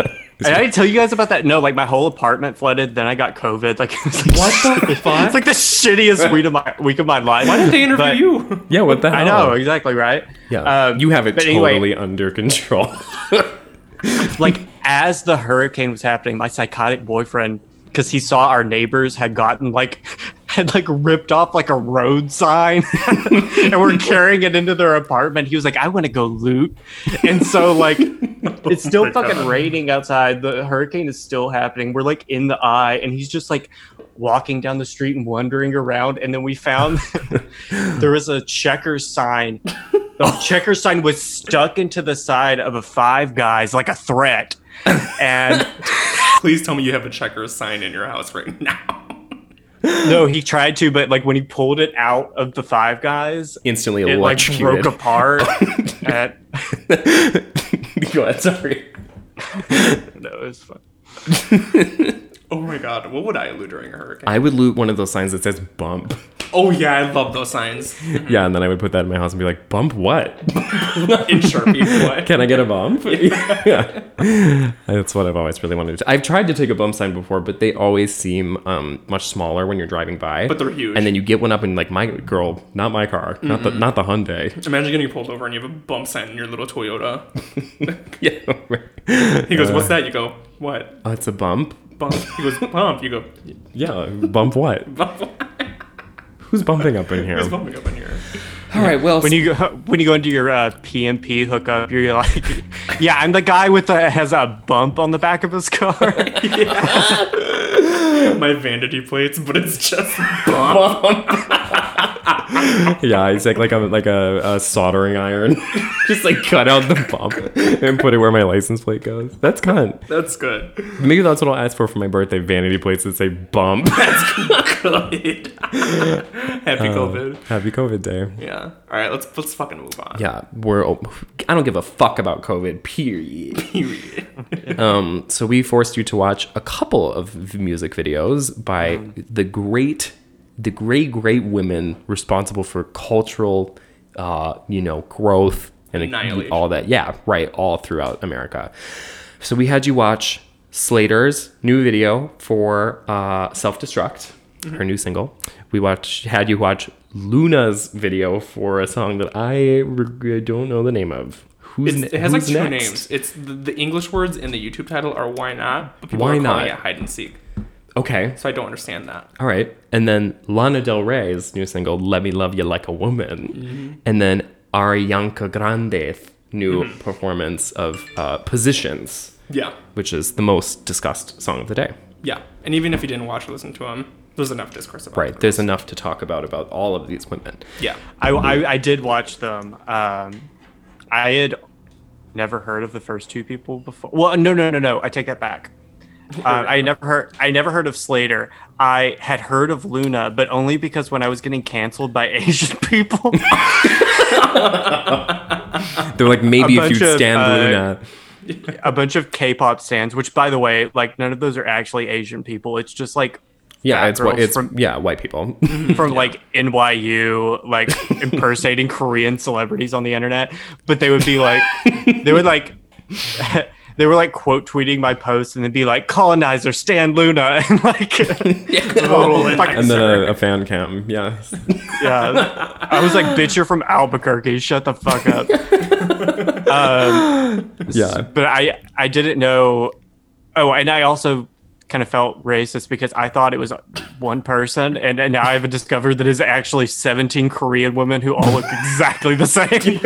And I didn't tell you guys about that. No, like my whole apartment flooded. Then I got COVID. Like, [LAUGHS] like What the [LAUGHS] fuck? It's like the shittiest week of my week of my life. Why did they interview But- you? Yeah, what the hell? I know exactly right. Yeah, Um, you have it totally anyway, under control. [LAUGHS] like as the hurricane was happening, my psychotic boyfriend, because he saw our neighbors had gotten like had like ripped off like a road sign [LAUGHS] and we're carrying it into their apartment. He was like, I want to go loot. And so like [LAUGHS] it's still fucking God. raining outside. The hurricane is still happening. We're like in the eye, and he's just like walking down the street and wandering around. And then we found [LAUGHS] there was a checker sign. The checker sign was stuck into the side of a five guys like a threat. And Please tell me you have a checker sign in your house right now. [LAUGHS] no, he tried to, but like when he pulled it out of the five guys, Instantly it like broke apart. [LAUGHS] at, Go ahead, sorry. [LAUGHS] no, it was fun. Oh my god, what would I loot during a hurricane? I would loot one of those signs that says bump. oh yeah, I love those signs. [LAUGHS] Yeah, and then I would put that in my house and be like, bump what? [LAUGHS] In Sharpie, what? Can I get a bump? yeah. [LAUGHS] That's what I've always really wanted to. I've tried to take a bump sign before, but they always seem um, much smaller when you're driving by. But they're huge. And then you get one up and like my girl, not my car, not the not the Hyundai. Imagine getting pulled over and you have a bump sign in your little Toyota. yeah. right. He goes, "What's that?" You go, "What?" Oh, it's a bump. Bump. He goes, "Bump." You go, Yeah, bump what? [LAUGHS] "Bump." Who's bumping up in here? Who's bumping up in here? All right, well, When you go [LAUGHS] when you go into your uh, PMP hookup, you're like, [LAUGHS] yeah, I'm the guy with the has a bump on the back of his car. My vanity plates, but it's just bump. [LAUGHS] yeah, it's like like a like a, a soldering iron. [LAUGHS] Just like cut out the bump and put it where my license plate goes. That's cunt. That's good. Maybe that's what I'll ask for for my birthday. Vanity plates that say bump. [LAUGHS] That's good. Happy COVID. Happy COVID day. Yeah. All right. Let's let's fucking move on. Yeah, we're. I don't give a fuck about COVID. Period. Period. Um, so we forced you to watch a couple of music videos by the great, the great, great women responsible for cultural, uh, you know, growth and all that. Yeah, right, all throughout America. So we had you watch Slayyyter's new video for uh, "Self Destruct," her new single. We watched, had you watch Loona's video for a song that I re- don't know the name of. Who's it has like two next? names. It's the, the English words in the YouTube title are "Why Not," but people Why are calling Not? it "Hide and Seek." Okay, So I don't understand that. All right. And then Lana Del Rey's new single, Let Me Love You Like a Woman. Mm-hmm. And then Ariana Grande's new performance of uh, Positions, Yeah. which is the most discussed song of the day. Yeah. And even if you didn't watch or listen to them, there's enough discourse about Right. it. There's enough to talk about about all of these women. Yeah. I, I I did watch them. Um, I had never heard of the first two people before. Well, no, no, no, no. I take that back. Uh, [LAUGHS] I never heard. I never heard of Slayyyter. I had heard of Loona, but only because when I was getting canceled by [LAUGHS] Asian people, [LAUGHS] They're like, maybe A if you'd of, stand uh, Loona. a bunch of K-pop stands. Which, by the way, like none of those are actually Asian people. It's just like Yeah, fat it's girls it's from- yeah, white people. from like NYU, like impersonating Korean celebrities on the internet. But they would be like, they would like, they were like quote tweeting my posts and then be like, colonizer Stan Loona, [LAUGHS] and like, [LAUGHS] [LAUGHS] total and then a, a fan cam. Yeah. yeah, I was like, bitch, you're from Albuquerque, shut the fuck up. um, Yeah. but I I didn't know. Oh, and I also kind of felt racist because I thought it was one person, and, and now I've discovered that it's actually 17 Korean women who all look [LAUGHS] exactly the same.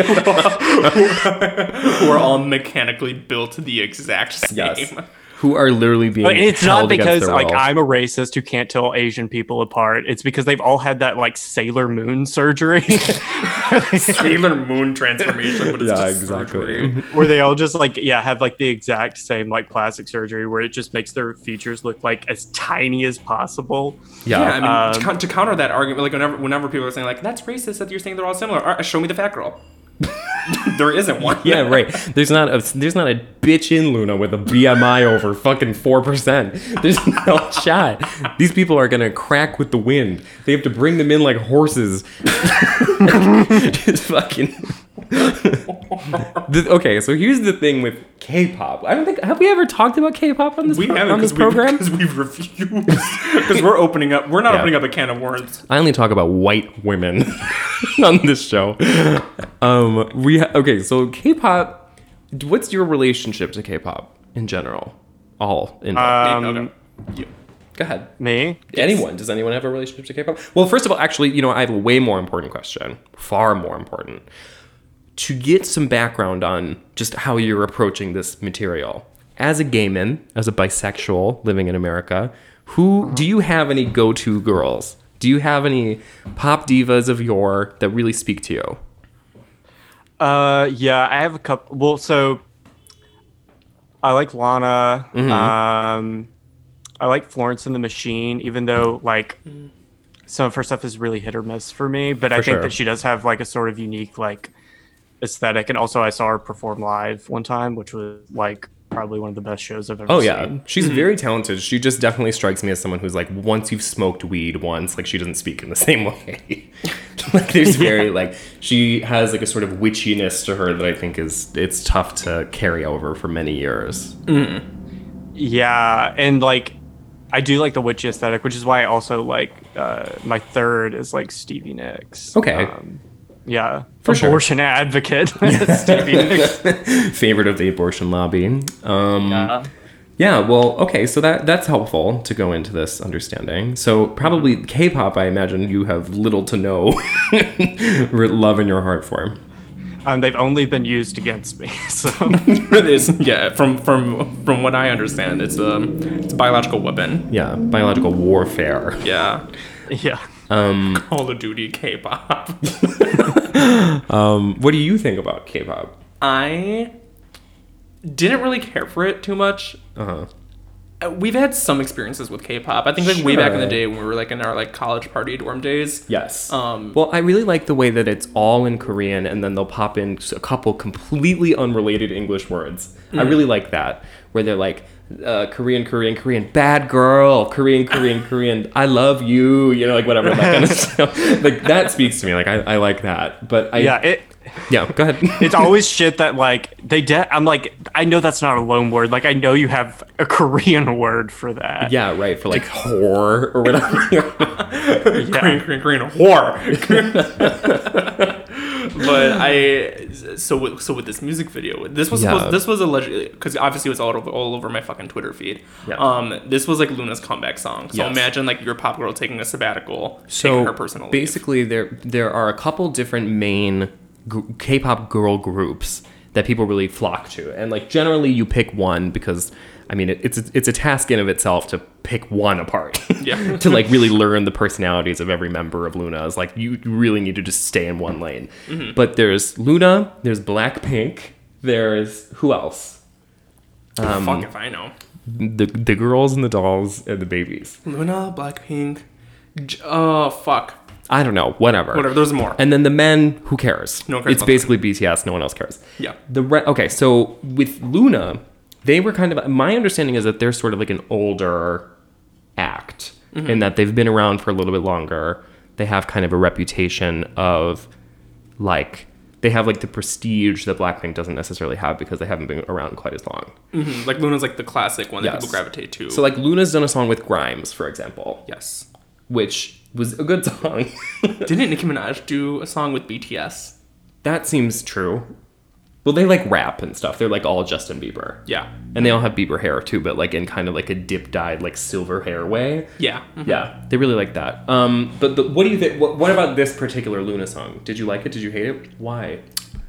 We're all mechanically built the exact same. Yes. Who are literally being But it's not held against because their like will. I'm a racist who can't tell Asian people apart. It's because they've all had that like Sailor Moon surgery [LAUGHS] Sailor Moon transformation, but it's Yeah, just exactly. surgery. [LAUGHS] where they all just like yeah have like the exact same like plastic surgery where it just makes their features look like as tiny as possible. Yeah, I mean, Um, to, to counter that argument, like whenever whenever people are saying like that's racist that you're saying they're all similar, all right, show me the fat girl. [LAUGHS] there isn't one. Yeah, right. There's not a there's not a bitch in Loona with a BMI over fucking four percent. There's [LAUGHS] no shot. These people are gonna crack with the wind. They have to bring them in like horses. [LAUGHS] Just fucking. [LAUGHS] The- okay, so here's the thing with K-pop. I don't think have we ever talked about K-pop on this program? We pro- haven't on this because program. because we've refused [LAUGHS] because we're opening up. We're not Yeah. opening up a can of worms. I only talk about white women [LAUGHS] on this show. Um, we ha- okay, so K-pop. What's your relationship to K-pop? in general? All in. Um, okay. you. Go ahead. Me? Anyone? Does anyone have a relationship to K-pop? Well, first of all, actually, you know, I have a way more important question. Far more important. To get some background on just how you're approaching this material. As a gay man, as a bisexual living in America, who do you have any go-to girls? Do you have any pop divas of yore that really speak to you? Uh, yeah, I have a couple. Well, so I like Lana. Mm-hmm. Um, I like Florence and the Machine, even though like some of her stuff is really hit or miss for me. But I think sure. that she does have like a sort of unique like aesthetic. And also, I saw her perform live one time, which was like probably one of the best shows I've ever Oh seen. yeah, she's very talented. She just definitely strikes me as someone who's like, once you've smoked weed once, like she doesn't speak in the [LAUGHS] same way. [LAUGHS] like there's very like she has like a sort of witchiness to her that I think is it's tough to carry over for many years. Yeah, and like I do like the witchy aesthetic, which is why I also like uh, my third is like Stevie Nicks. Okay. Um, yeah, For sure. abortion advocate. [LAUGHS] [LAUGHS] Stevie Nicks. [LAUGHS] Favorite of the abortion lobby. Um, Yeah. Yeah, well, okay, so that that's helpful to go into this understanding. So probably K-pop, I imagine you have little to no love in your heart for. Um, they've only been used against me. So It is, yeah. From from from what I understand, it's a it's a biological weapon. Yeah, biological warfare. Yeah. yeah. [LAUGHS] Call of Duty K-pop. [LAUGHS] Um, what do you think about K-pop? I didn't really care for it too much. Uh-huh. Uh, We've had some experiences with K-pop. I think like way back in the day when we were like in our like college party dorm days. Yes. Um, well, I really like the way that it's all in Korean and then they'll pop in a couple completely unrelated English words. I really like that, where they're like, uh, Korean, Korean, Korean, bad girl, Korean, Korean, [LAUGHS] Korean, I love you, you know, like whatever, that kind of [LAUGHS] stuff. Like, that speaks to me. Like, I, I like that. But I, Yeah, it yeah, go ahead. [LAUGHS] it's always shit that like they de- I'm like I know that's not a loan word. Like I know you have a [LAUGHS] Korean word for that. yeah, right, for like whore or whatever. [LAUGHS] Korean, Korean, Korean whore. but I so with, so with this music video, this was Yeah. supposed, this was allegedly because obviously it was all over all over my fucking Twitter feed. Yeah. Um, this was like Loona's comeback song. So Yes. imagine like your pop girl taking a sabbatical, taking so her personal leave. basically there there are a couple different main k-pop girl groups that people really flock to and like generally you pick one because i mean it, it's a, it's a task in of itself to pick one apart [LAUGHS] Yeah. [LAUGHS] to like really learn the personalities of every member of loona is like you really need to just stay in one lane Mm-hmm. but there's loona there's blackpink there's who else Fuck if I know. the the girls and the dolls and the babies Loona, Blackpink. Oh fuck. I don't know whatever Whatever. There's more. And then the men, who cares? No one cares It's about basically BTS. No one else cares. Yeah. The re- okay, so with Loona, they were kind of. My understanding is that they're sort of like an older act, Mm-hmm. in that they've been around for a little bit longer. They have kind of a reputation of, like, they have like the prestige that Blackpink doesn't necessarily have because they haven't been around quite as long. Mhm. Like Loona's like the classic one that Yes. people gravitate to. So like Loona's done a song with Grimes, for example, yes. Which was a good [LAUGHS] song. Didn't Nicki Minaj do a song with BTS? That seems true. Well, they like rap and stuff. They're like all Justin Bieber. Yeah. And they all have Bieber hair too, but like in kind of like a dip dyed, like silver hair way. Yeah. Mhm. Yeah, they really like that. Um, but the, what do you think? What, what about this particular Loona song? Did you like it? Did you hate it? Why?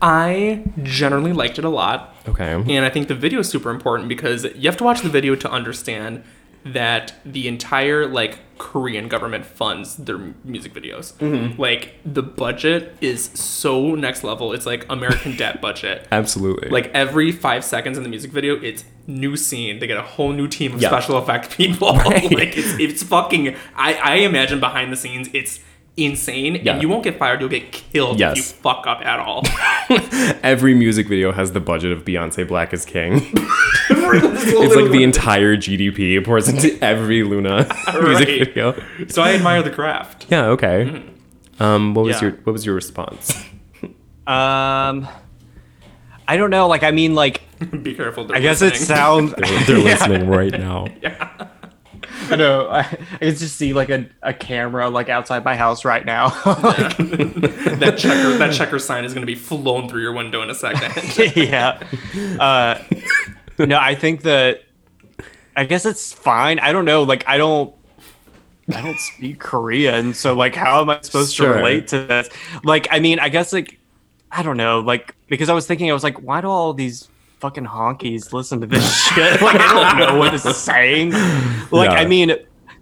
I generally liked it a lot. Okay. And I think the video is super important because you have to watch the video to understand that the entire like Korean government funds their music videos. Mm-hmm. Like the budget is so next level. It's like American [LAUGHS] debt budget. Absolutely. Like every five seconds in the music video, it's new scene. They get a whole new team of Yeah. special effect [LAUGHS] people. Right. like it's, it's fucking. I I imagine behind the scenes, it's insane, Yeah. and you won't get fired. You'll get killed Yes. if you fuck up at all. [LAUGHS] every music video has the budget of Beyonce Black is King. [LAUGHS] [LAUGHS] it's like the entire GDP pours into every Loona music Right. video. so I admire the craft. Yeah. Okay. Um, what was Yeah. your what was your response? Um, I don't know. Like I mean, like Be careful. I guess it sounds. They're listening right now. I know. I, I can just see like a, a camera like outside my house right now. [LAUGHS] that checker that checker sign is going to be flown through your window in a second. [LAUGHS] yeah. Uh, no, I think that I guess it's fine. I don't know. Like I don't I don't speak Korean, so like how am I supposed Sure. to relate to this? Like I mean, I guess like I don't know, like because I was thinking I was like, why do all these fucking honkies listen to this [LAUGHS] shit? Like I don't know what it's saying. Like. I mean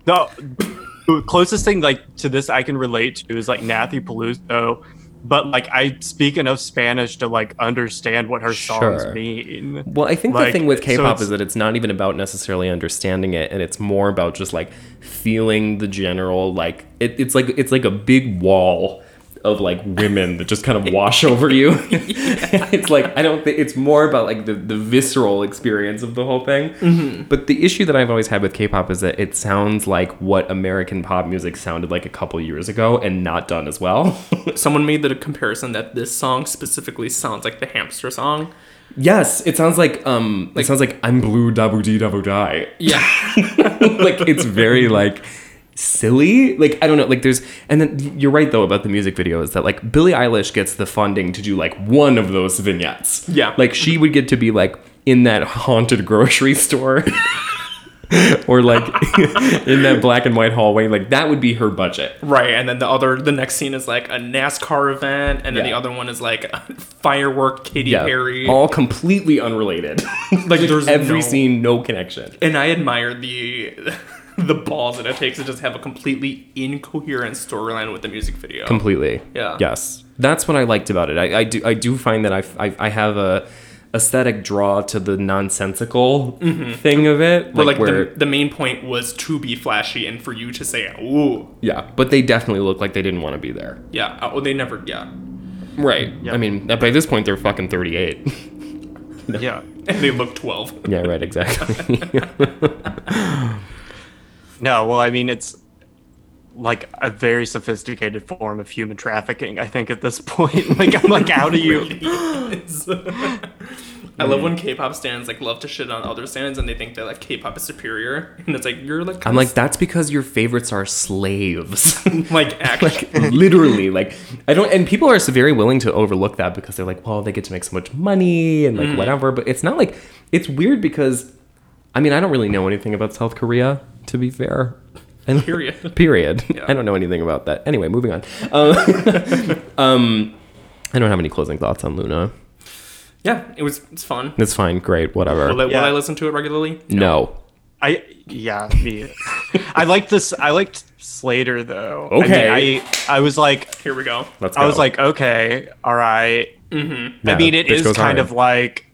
the closest thing like to this I can relate to is like Nathy Peluso. But like I speak enough Spanish to like understand what her songs Sure. mean. Well, I think the thing with K-pop it's- is that it's not even about necessarily understanding it, and it's more about just like feeling the general like it, it's like it's like a big wall of like women that just kind of [LAUGHS] wash over you. [LAUGHS] it's like I don't think it's more about like the the visceral experience of the whole thing. Mm-hmm. But the issue that I've always had with K-pop is that it sounds like what American pop music sounded like a couple years ago, and not done as well. [LAUGHS] Someone made the comparison that this song specifically sounds like the hamster song. yes, it sounds like um, it sounds like I'm blue, double D, double die. Yeah. like it's very like silly? Like i don't know like there's and then you're right though about the music video is that like billie eilish gets the funding to do like one of those vignettes. Yeah. like she would get to be like in that haunted grocery [LAUGHS] store [LAUGHS] or like in that black and white hallway. Like that would be her budget. Right, and then the other, the next scene is like a NASCAR event, and then the other one is like a [LAUGHS] firework Katy yeah. Perry. all completely unrelated. Like there's every no- scene no connection. And I admire the [LAUGHS] the balls that it takes to just have a completely incoherent storyline with the music video. completely Yeah. yes that's what i liked about it i, I do i do find that I, I i have a aesthetic draw to the nonsensical mm-hmm. thing of it But like, like where the, the main point was to be flashy and for you to say, "Ooh, yeah but they definitely look like they didn't want to be there yeah." Oh, they never, yeah. right i mean uh, by this point they're fucking 38 [LAUGHS] Yeah. [LAUGHS] And they look twelve. yeah right exactly No, well, I mean, it's like a very sophisticated form of human trafficking. I think at this point, [LAUGHS] like, I'm like, how do you? [LAUGHS] I love when K-pop stands like love to shit on other stands and they think that like K-pop is superior, and it's like you're like i'm like that's because your favorites are slaves [LAUGHS] like actually like literally like i don't and people are so very willing to overlook that because they're like well they get to make so much money and like Mm. whatever but it's not like it's weird because i mean i don't really know anything about south korea to be fair and Period. [LAUGHS] period Yeah. i don't know anything about that anyway moving on um, [LAUGHS] um i don't have any closing thoughts on loona yeah, it was it's fun. it's fine great whatever Will, I, will I listen to it regularly? no I yeah, me. [LAUGHS] I liked this. I liked Slayyyter though. I mean, Okay. I I was like, Here we go. let's Go. I was like, okay, all right. Mm-hmm. Yeah, I mean, it bitch is goes kind hard. of like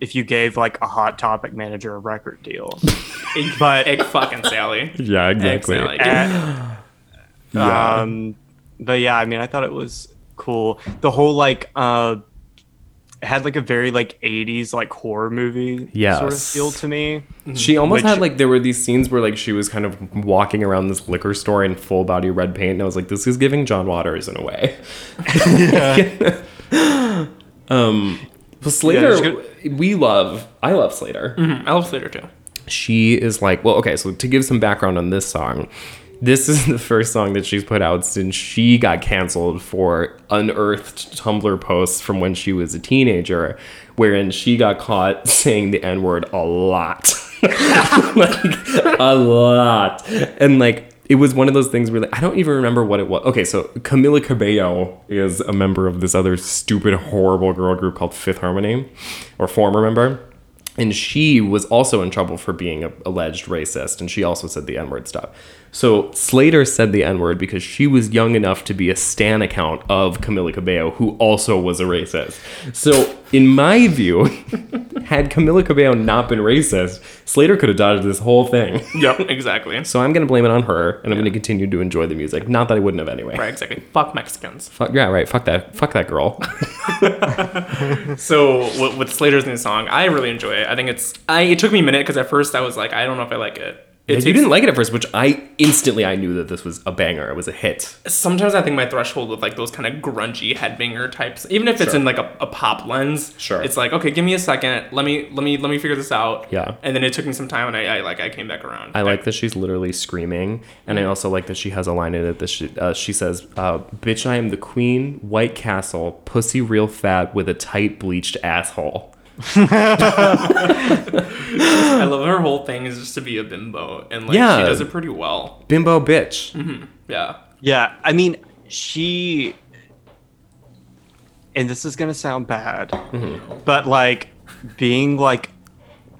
if you gave like a hot topic manager a record deal, [LAUGHS] but Egg fucking Sally. yeah exactly Sally. Uh, Yeah. Um, but yeah, I mean, I thought it was cool. The whole like, uh, it had like a very like '80s like horror movie sort of feel to me. She almost Which- had like there were these scenes where like she was kind of walking around this liquor store in full body red paint, and I was like, this is giving John Waters in a way. [LAUGHS] [LAUGHS] um, but Slayyyter, just we love. I love Slayyyter. Mhm, I love Slayyyter too. She is like, well, okay. So to give some background on this song, this is [LAUGHS] the first song that she's put out since she got canceled for unearthed Tumblr posts from when she was a teenager, wherein she got caught [LAUGHS] saying the N word a lot. [LAUGHS] like, a lot. And like, it was one of those things where like, I don't even remember what it was. Okay, so Camila Cabello is a member of this other stupid, horrible girl group called Fifth Harmony, or former member and she was also in trouble for being a alleged racist and she also said the n-word stuff so slayyyter said the n-word because she was young enough to be a stan account of camila cabello who also was a racist so in my view [LAUGHS] had camila cabello not been racist slayyyter could have dodged this whole thing [LAUGHS] Yep, exactly. so i'm going to blame it on her and i'm going to continue to enjoy the music not that i wouldn't have anyway Right, exactly. Fuck Mexicans. Fuck, yeah right fuck that fuck that girl [LAUGHS] So with, with Slayyyter's new song, I really enjoy it. I think it's. I it took me a minute because at first I was like, I don't know if I like it. It you didn't like it at first which i instantly i knew that this was a banger it was a hit Sometimes I think my threshold with like those kind of grungy headbanger types, even if it's Sure. in like a, a pop lens, Sure. it's like okay, give me a second, let me let me let me figure this out. Yeah. and then it took me some time, and I, I like I came back around. I like that she's literally screaming, and I also like that she has a line in it that she, uh, she says, uh, "Bitch, I am the queen, White Castle, pussy real fat with a tight bleached asshole." I [LAUGHS] love her whole thing is just to be a bimbo, and like Yeah. she does it pretty well. Bimbo bitch. Mm-hmm. Yeah. Yeah, I mean, she. And this is gonna sound bad, mm-hmm. but like being like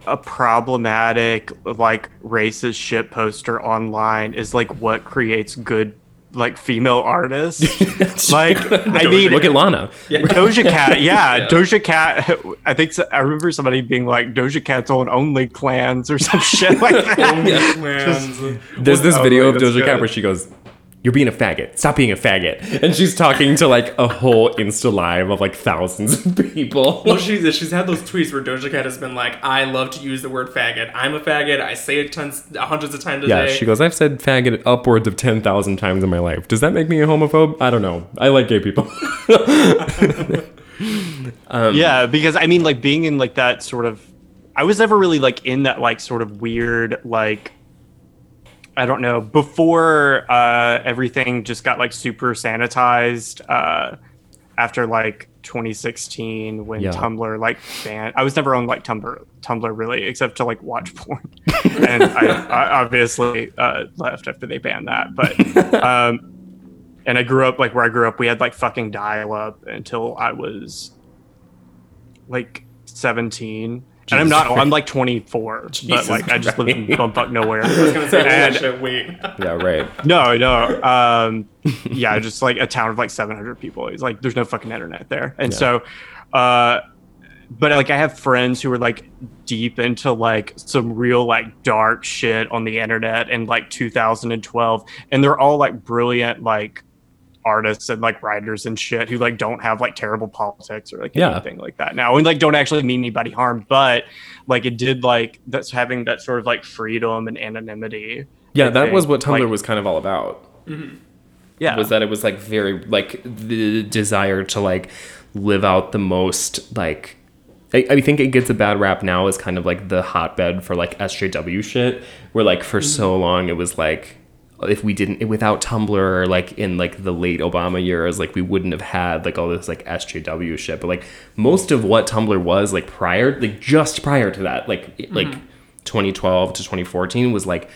a problematic, like racist shit poster online is like what creates good, like female artists. [LAUGHS] like, I mean, Look at Lana. [LAUGHS] Doja Cat, yeah, Doja Cat. I think so, I remember somebody being like Doja Cat's on Only Clans or some [LAUGHS] shit like that. There's this Oh, video of that's Doja Cat where she goes, "You're being a faggot. Stop being a faggot." And she's talking to like a whole Insta live of like thousands of people. Well, she's she's had those tweets where Doja Cat has been like, "I love to use the word faggot. I'm a faggot. I say it tons, hundreds of times a yeah, day." she goes, "I've said faggot upwards of ten thousand times in my life. Does that make me a homophobe? I don't know. I like gay people." [LAUGHS] Um, yeah, because I mean, like being in like that sort of, I was never really like in that like sort of weird like, I don't know, before uh, everything just got like super sanitized uh, after like 2016 when Yeah. Tumblr like banned. I was never on like Tumblr, Tumblr really, except to like watch [LAUGHS] porn, [LAUGHS] and I, I obviously uh, left after they banned that, but. [LAUGHS] Um, and I grew up like where I grew up, we had like fucking dial up until I was like 17. And I'm not, I'm like 24, but Jesus like I just live in Christ. bumfuck nowhere. [LAUGHS] I was gonna say, holy And- shit, wait. yeah, right. no, no. Um, yeah, just like a town of like 700 people. It's like there's no fucking internet there, and Yeah. so, uh, but like I have friends who are like deep into like some real like dark shit on the internet in like 2012, and they're all like brilliant like artists and like writers and shit who like don't have like terrible politics or like Yeah. anything like that now and like don't actually mean anybody harm but like it did like that's having that sort of like freedom and anonymity Yeah, I that was what Tumblr like- was kind of all about. Mm-hmm. yeah was that it was like very like the desire to like live out the most like I, I think it gets a bad rap now as kind of like the hotbed for like SJW shit where like for mm-hmm. so long it was like if we didn't without Tumblr like in like the late Obama years like we wouldn't have had like all this like SJW shit but like most of what Tumblr was like prior like just prior to that like like 2012 to 2014 was like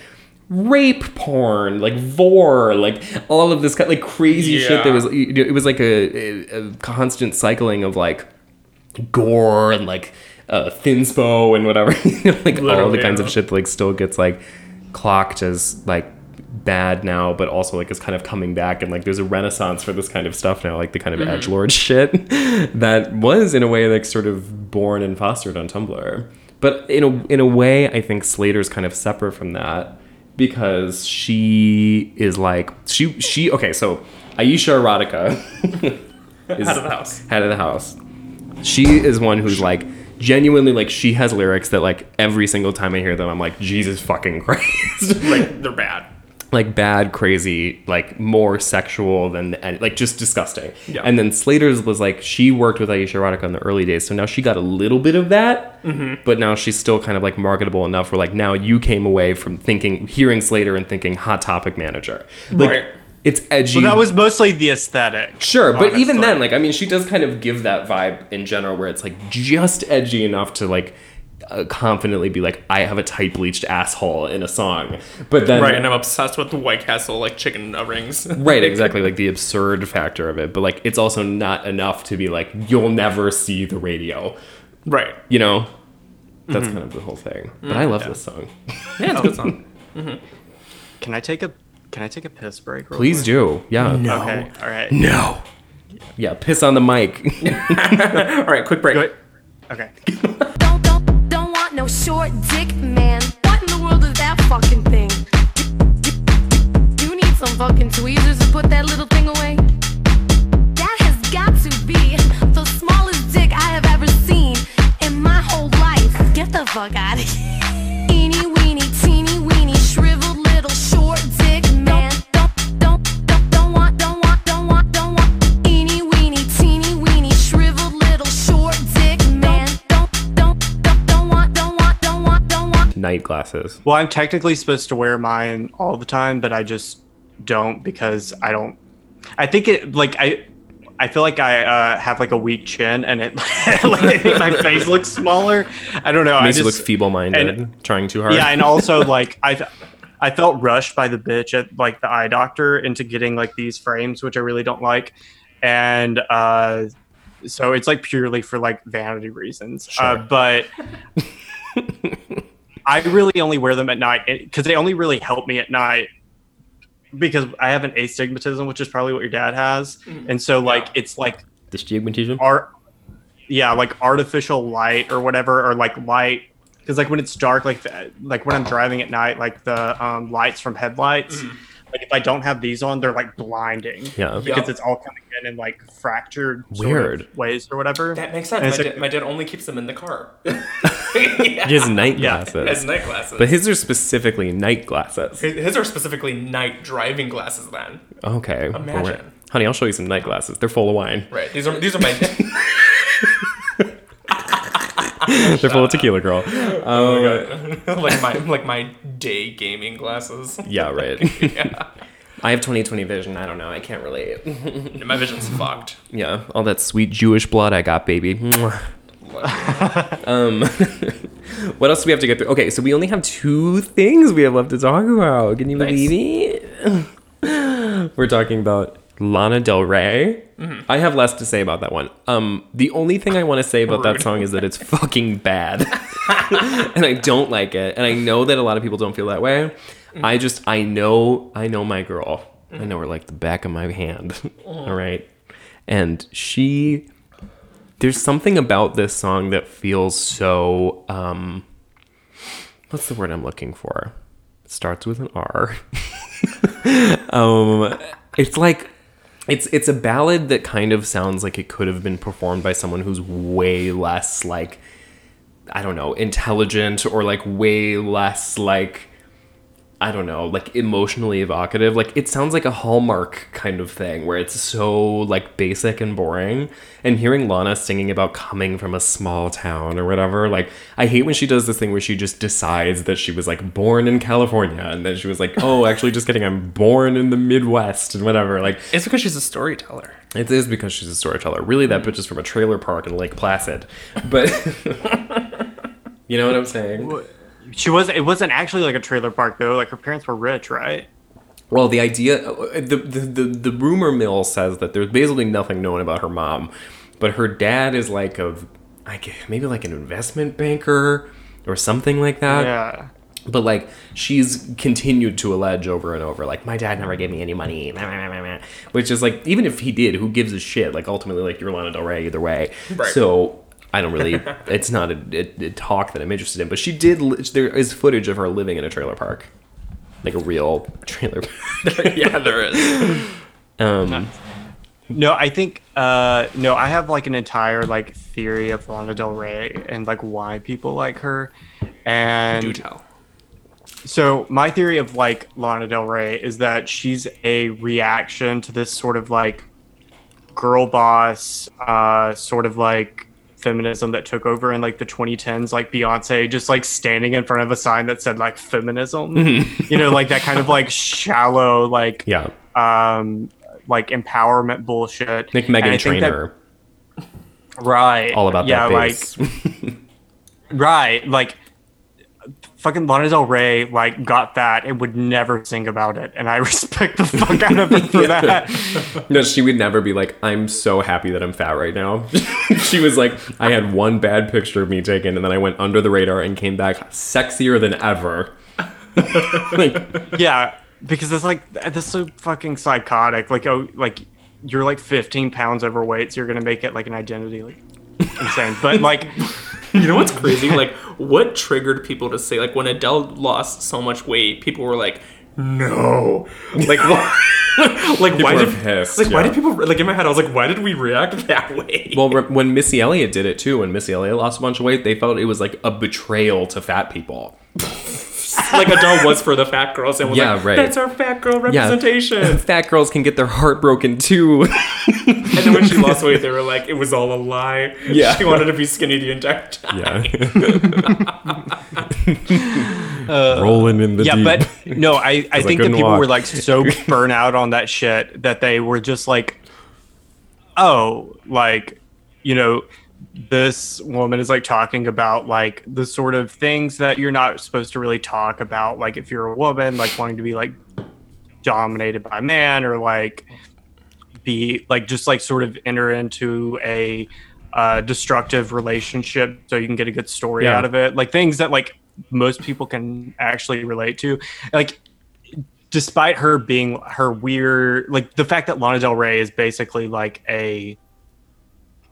rape porn, like vore, like all of this kind like crazy shit that Yeah. was it was like a, a, constant cycling of like gore and like uh, thinspo and whatever, you [LAUGHS] know, like all the Literally, kinds yeah. of shit that like still gets like clocked as like bad now, but also like is kind of coming back and like there's a renaissance for this kind of stuff now, like the kind of mm-hmm. edge lord [LAUGHS] shit that was in a way like sort of born and fostered on Tumblr. But in a in a way, I think Slayyyter's kind of separate from that because she is like she she okay so Ayesha Erotica [LAUGHS] is Out of the house. head of the house. She is one who's like genuinely like she has lyrics that like every single time I hear them I'm like Jesus fucking [LAUGHS] Christ Like they're bad. Like bad, crazy, like more sexual than and like just disgusting. Yeah. And then Slayyyter's was like she worked with Ayesha Erotica in the early days, so now she got a little bit of that, Mm-hmm. but now she's still kind of like marketable enough where like now you came away from thinking hearing Slayyyter and thinking hot topic manager. Like Right. it's edgy. Well, that was mostly the aesthetic. Sure, but even then, like I mean, she does kind of give that vibe in general, where it's like just edgy enough to like uh, confidently be like, I have a tight bleached asshole in a song, but then Right, and I'm obsessed with the White Castle like chicken rings. [LAUGHS] right, exactly, like the absurd factor of it, but like it's also not enough to be like you'll never see the radio, right. you know. That's kind of the whole thing. But I love this song. Yeah, it's a good song. [LAUGHS] Can I take a Can I take a piss break? real Please quick? do. Yeah. No. Okay. All right. No. Yeah, piss on the mic. [LAUGHS] All right, quick break. Good. Okay. Short dick, man. What in the world is that fucking thing? You need some fucking tweezers to put that little thing away. That has got to be the smallest dick I have ever seen in my whole life. Get the fuck out of here. Night glasses. Well, I'm technically supposed to wear mine all the time, but I just don't because I don't. I think it like I. I feel like I uh, have like a weak chin, and it [LAUGHS] like, my face looks smaller. I don't know. I Makes you just, look feeble-minded, trying too hard. yeah, and also [LAUGHS] like I, I felt rushed by the bitch at like the eye doctor into getting like these frames, which I really don't like, and uh, so it's like purely for like vanity reasons. Uh, but [LAUGHS] I really only wear them at night because they only really help me at night because I have an astigmatism, which is probably what your dad has, and so like it's like the stigmatism. art yeah like artificial light or whatever or like light because like when it's dark like the, like when i'm driving at night like the um, lights from headlights like if i don't have these on they're like blinding Yeah. because it's all coming in in like fractured sort of Weird. ways or whatever That makes sense. My, like- dad, my dad only keeps them in the car. [LAUGHS] His night Yeah. glasses. As night glasses. But his are specifically night glasses. His- His are specifically night driving glasses. Then, Okay. Imagine. Honey, I'll show you some night glasses. They're full of wine. right? These are these are my. [LAUGHS] [LAUGHS] [LAUGHS] They're full of tequila, girl. Um, [LAUGHS] like my like my day gaming glasses. [LAUGHS] yeah, right. Yeah, I have 20/20 vision. I don't know. I can't relate. my vision's fucked. yeah, all that sweet Jewish blood I got, baby. Um, what else do we have to get through? Okay, so we only have two things we have left to talk about. Can you Nice. believe it? [GASPS] We're talking about Lana Del Rey. I have less to say about that one. Um, the only thing I want to say about that song is that it's [LAUGHS] fucking bad, [LAUGHS] and I don't like it. And I know that a lot of people don't feel that way. I just, I know, I know my girl. I know her like the back of my hand. [LAUGHS] All right, and she there's something about this song that feels so um what's the word i'm looking for it starts with an r um it's like it's it's a ballad that kind of sounds like it could have been performed by someone who's way less like i don't know intelligent or like way less like I don't know, like emotionally evocative. Like it sounds like a Hallmark kind of thing where it's so like basic and boring. And hearing Lana singing about coming from a small town or whatever, like I hate when she does this thing where she just decides that she was like born in California and then she was like, "Oh, actually just kidding, I'm born in the Midwest" and whatever. Like It's because she's a storyteller. it is because she's a storyteller. Really that bitch is from a trailer park in Lake Placid. But [LAUGHS] You know what I'm saying? She was it wasn't actually like a trailer park though like her parents were rich right Well, the idea, the, the the the rumor mill says that there's basically nothing known about her mom, but her dad is like a, I guess, maybe like an investment banker or something like that. yeah But like she's continued to allege over and over, like my dad never gave me any money, which is like even if he did, who gives a shit? Like ultimately, like you're Lana Del Rey either way. Right. So I don't really. [LAUGHS] it's not a, a, a talk that I'm interested in. But she did. li- There is footage of her living in a trailer park, like a real trailer. park. [LAUGHS] yeah, there is. Um, No, I think uh no, I have like an entire like theory of Lana Del Rey and like why people like her. And Do tell. so my theory of like Lana Del Rey is that she's a reaction to this sort of like girl boss uh sort of like feminism that took over in like the 2010s like Beyonce just like standing in front of a sign that said like feminism. you know, like that kind of like shallow like yeah, um like empowerment bullshit. Nick Megan think that- Trainer, right? all about yeah, that like [LAUGHS] right, like fucking Lana Del Rey like got that and would never sing about it, and I [LAUGHS] respect the fuck out of her for that. [LAUGHS] no, she would never be like, "I'm so happy that I'm fat right now." [LAUGHS] she was like, "I had one bad picture of me taken, and then I went under the radar and came back sexier than ever." like, yeah, because it's like that's so fucking psychotic. Like oh, like you're like 15 pounds overweight, so you're gonna make it like an identity, like insane. But like. [LAUGHS] You know what's crazy? Like, what triggered people to say, like, when Adele lost so much weight, people were like, no. [LAUGHS] Like, why? [LAUGHS] like, why were did, pissed, like, why did people, like, in my head, I was like, why did we react that way? well, re- when Missy Elliott did it too, when Missy Elliott lost a bunch of weight, they felt it was like a betrayal to fat people. [LAUGHS] like, Adele was for the fat girls and was Yeah, like, right. that's our fat girl Yeah. representation. [LAUGHS] Fat girls can get their heart broken too. [LAUGHS] and then when she lost weight, they were like, it was all a lie. Yeah. She wanted to be skinny the entire time. yeah. Uh, Rolling in the yeah, deep. but no, I, I I think that people walk. were like so burnt out on that shit that they were just like, oh, like, you know, this woman is like talking about like the sort of things that you're not supposed to really talk about. Like, if you're a woman, like wanting to be like dominated by a man or like be like just like sort of enter into a uh, destructive relationship so you can get a good story Yeah. out of it. Like, things that like most people can actually relate to. Like, despite her being her weird like the fact that Lana Del Rey is basically like a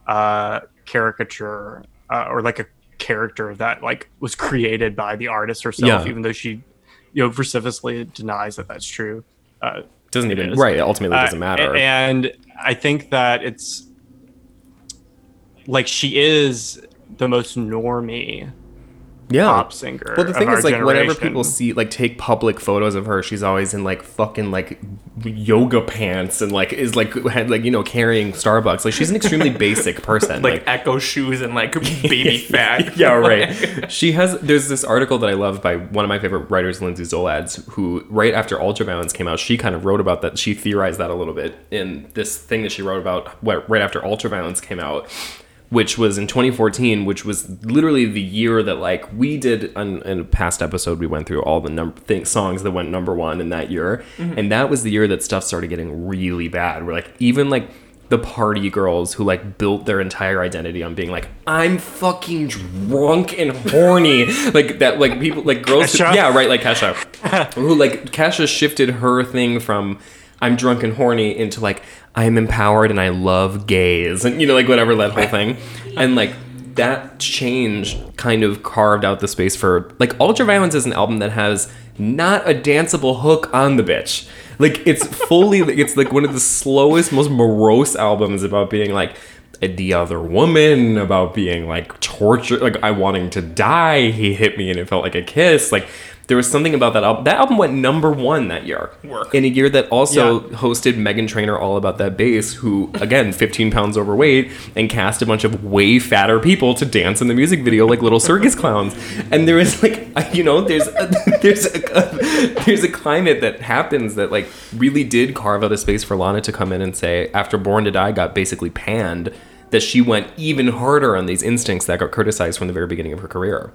uh caricature uh, or like a character that like was created by the artist herself Yeah. even though she you know vociferously denies that that's true uh Doesn't even is. right. Ultimately, it doesn't uh, matter. and I think that it's like she is the most normie yeah. pop singer. Well, the thing is, like, whenever people see, like, take public photos of her, she's always in, like, fucking, like, yoga pants and, like, is, like, had, like, you know, carrying Starbucks. Like, she's an extremely [LAUGHS] basic person. like Echo shoes and like baby [LAUGHS] fat. yeah, right. [LAUGHS] She has. There's this article that I love by one of my favorite writers, Lindsay Zoladz, who right after Ultraviolence came out, she kind of wrote about that. She theorized that a little bit in this thing that she wrote about right after Ultraviolence came out, which was in 2014, which was literally the year that like we did on, in a past episode. We went through all the number songs that went number one in that year, mm-hmm. and that was the year that stuff started getting really bad. Where like even like the party girls who like built their entire identity on being like I'm fucking drunk and horny [LAUGHS] like that like people like girls who- yeah right like Kesha [LAUGHS] who like Kesha shifted her thing from I'm drunk and horny into like I'm empowered and I love gays and you know like whatever that whole thing and like that change kind of carved out the space for like Ultraviolence is an album that has not a danceable hook on the bitch. Like it's fully [LAUGHS] it's like one of the slowest, most morose albums about being like the other woman, about being like tortured, like I wanting to die. He hit me and it felt like a kiss. Like there was something about that album. That album went number one that year. Work. In a year that also Yeah. hosted Meghan Trainor all about that bass, who again, 15 pounds overweight, and cast a bunch of way fatter people to dance in the music video like little circus clowns. And there is like, [LAUGHS] you know, there's a, [LAUGHS] there's a, there's a climate that happens that like really did carve out a space for Lana to come in and say, after Born to Die got basically panned, that she went even harder on these instincts that got criticized from the very beginning of her career.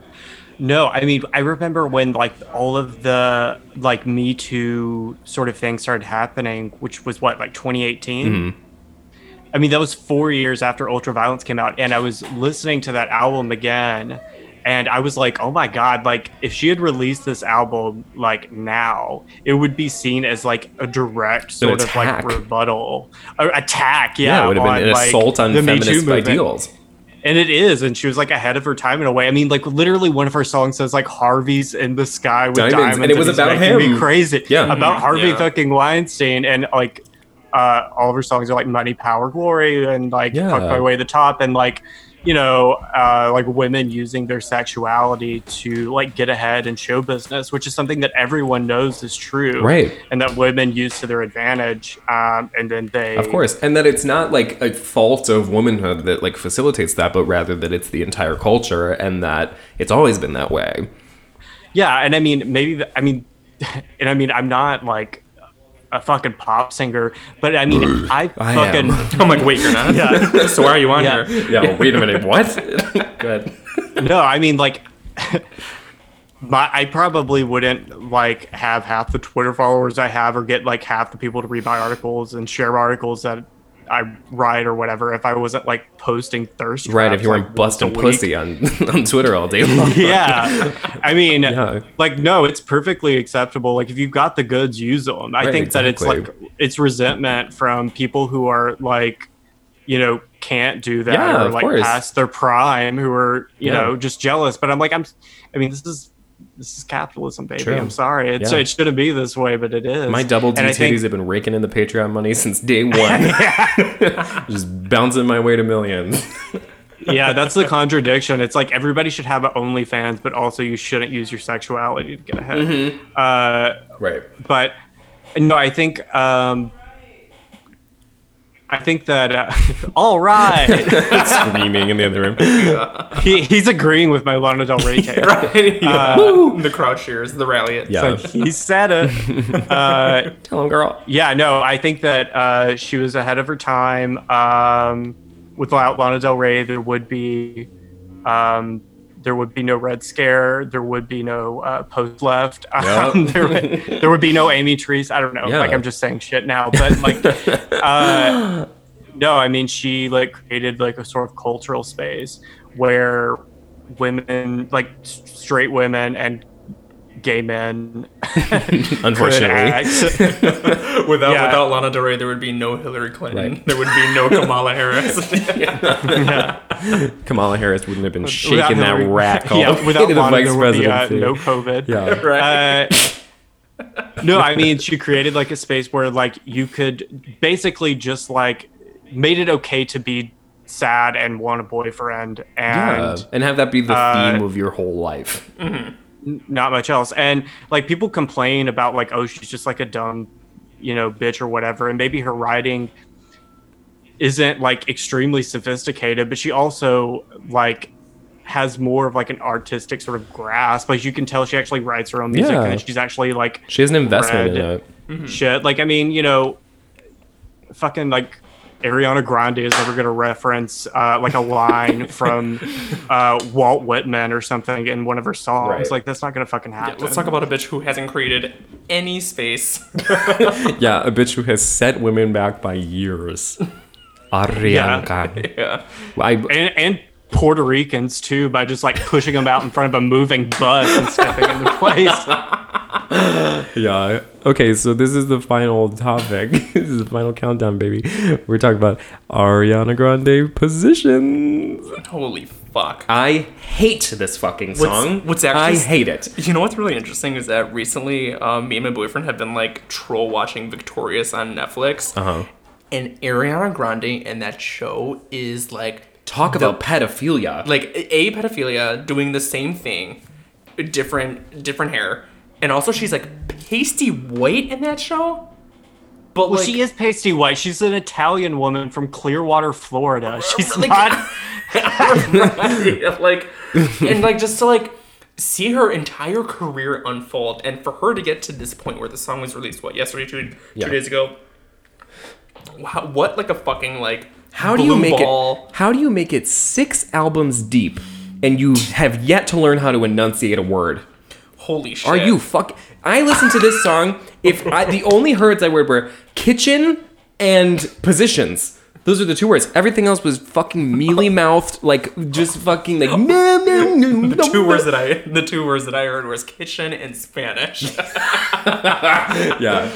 No, I mean, I remember when like all of the like Me Too sort of things started happening, which was what like 2018. Mm-hmm. I mean, that was four years after Ultraviolence came out, and I was listening to that album again, and I was like, oh my god, like if she had released this album like now, it would be seen as like a direct sort of like rebuttal, or attack. Yeah, it would have been on, an like, assault on feminist ideals. And it is, and she was like ahead of her time in a way. I mean, like literally, one of her songs says like Harvey's in the sky with Diamonds, diamonds, and it was he's about making him. Me crazy, Yeah. about Harvey Yeah. fucking Weinstein, and like uh, all of her songs are like money, power, glory, and like Yeah. fuck my way to the top, and like you know, uh, like women using their sexuality to like get ahead in show business, which is something that everyone knows is true, Right. And that women use to their advantage, um, and then they, Of course, and that it's not like a fault of womanhood that like facilitates that, but rather that it's the entire culture and that it's always been that way. Yeah, and I mean, maybe the, I mean, [LAUGHS] and I mean, I'm not like a fucking pop singer, but I mean, I I fucking am. I'm like, wait, you're not. [LAUGHS] Yeah. so why are you on Yeah. here? Yeah, wait a minute, what? [LAUGHS] Good. no, I mean, like, [LAUGHS] my I probably wouldn't like have half the Twitter followers I have, or get like half the people to read my articles and share articles that I ride or whatever if I wasn't like posting thirst. Right, traps, if you weren't like, busting pussy on [LAUGHS] on Twitter all day [LAUGHS] long. yeah. [LAUGHS] I mean like no it's perfectly acceptable. Like if you've got the goods use them i Right, think that it's like it's resentment from people who are like you know can't do that Yeah, or like past their prime who are you Yeah. know just jealous. But i'm like i'm i mean this is this is capitalism baby True. i'm sorry it's, Yeah. it shouldn't be this way but it is My double D titties think- have been raking in the Patreon money since day [LAUGHS] one. [LAUGHS] Just bouncing my way to millions. yeah [LAUGHS] that's the contradiction it's like everybody should have OnlyFans but also you shouldn't use your sexuality to get ahead Mm-hmm. uh Right. but no, I think um, I think that uh, [LAUGHS] all right, [LAUGHS] Screaming in the other room. he, he's agreeing with my Lana Del Rey [LAUGHS] take. yeah. the crowd cheers, the rally. It. Yeah. Like, he said it. Uh, Tell him, girl. yeah, no, I think that uh, she was ahead of her time. Um, without Lana Del Rey, there would be um, there would be no Red Scare. There would be no uh, Post Left. [LAUGHS] Um, there, would, there would be no Aimee Terese. I don't know. Yeah. Like I'm just saying shit now, but like, [LAUGHS] uh, no, I mean she like created like a sort of cultural space where women, like straight women and gay men, [LAUGHS] Unfortunately. [LAUGHS] Without Yeah. without Lana Del Rey, there would be no Hillary Clinton. Right. There would be no Kamala Harris. [LAUGHS] Kamala Harris wouldn't have been shaking Without that Hillary- rack all yeah, without to the Lana, vice there would be, uh, no COVID. Yeah. right. Uh, no, I mean she created like a space where like you could basically just like made it okay to be sad and want a boyfriend Yeah. and And have that be the uh, theme of your whole life. Not much else. And like people complain about like oh she's just like a dumb, you know, bitch or whatever, and maybe her writing isn't like extremely sophisticated, but she also like has more of like an artistic sort of grasp. Like you can tell she actually writes her own music Yeah. and she's actually like She has an investment in it. Mm-hmm. shit. Like, I mean, you know, fucking like Ariana Grande is never going to reference uh, like a line [LAUGHS] from uh, Walt Whitman or something in one of her songs. Right. Like, that's not going to fucking happen. Let's talk about a bitch who hasn't created any space. [LAUGHS] [LAUGHS] Yeah, a bitch who has set women back by years. Ariana Grande. yeah. I, and, and Puerto Ricans too by just like pushing them out in front of a moving bus and stepping into place. [GASPS] yeah. Okay, so this is the final topic. [LAUGHS] this is the final countdown, baby. We're talking about Ariana Grande positions. Holy fuck. I hate this fucking song. what's actually- I hate it. You know what's really interesting is that recently, um, me and my boyfriend have been like troll watching Victorious on Netflix, Uh huh. and Ariana Grande in that show is like Talk about pedophilia. like a pedophilia doing the same thing, different different hair, and also she's like pasty white in that show. But Well, like, she is pasty white. She's an Italian woman from Clearwater, Florida. She's [LAUGHS] [LAUGHS] Like- not. [LAUGHS] Like and like just to like see her entire career unfold and for her to get to this point where the song was released what yesterday two, two Yeah. days ago wow, what like a fucking like How do you make ball. it? How do you make it six albums deep, and you have yet to learn how to enunciate a word? Holy shit Are you fuck? I listened to this song. If I, the only words I heard were kitchen and positions. Those are the two words. Everything else was fucking mealy mouthed, like just fucking like. [LAUGHS] the two words that I the two words that I heard was kitchen and Spanish. [LAUGHS] [LAUGHS] Yeah.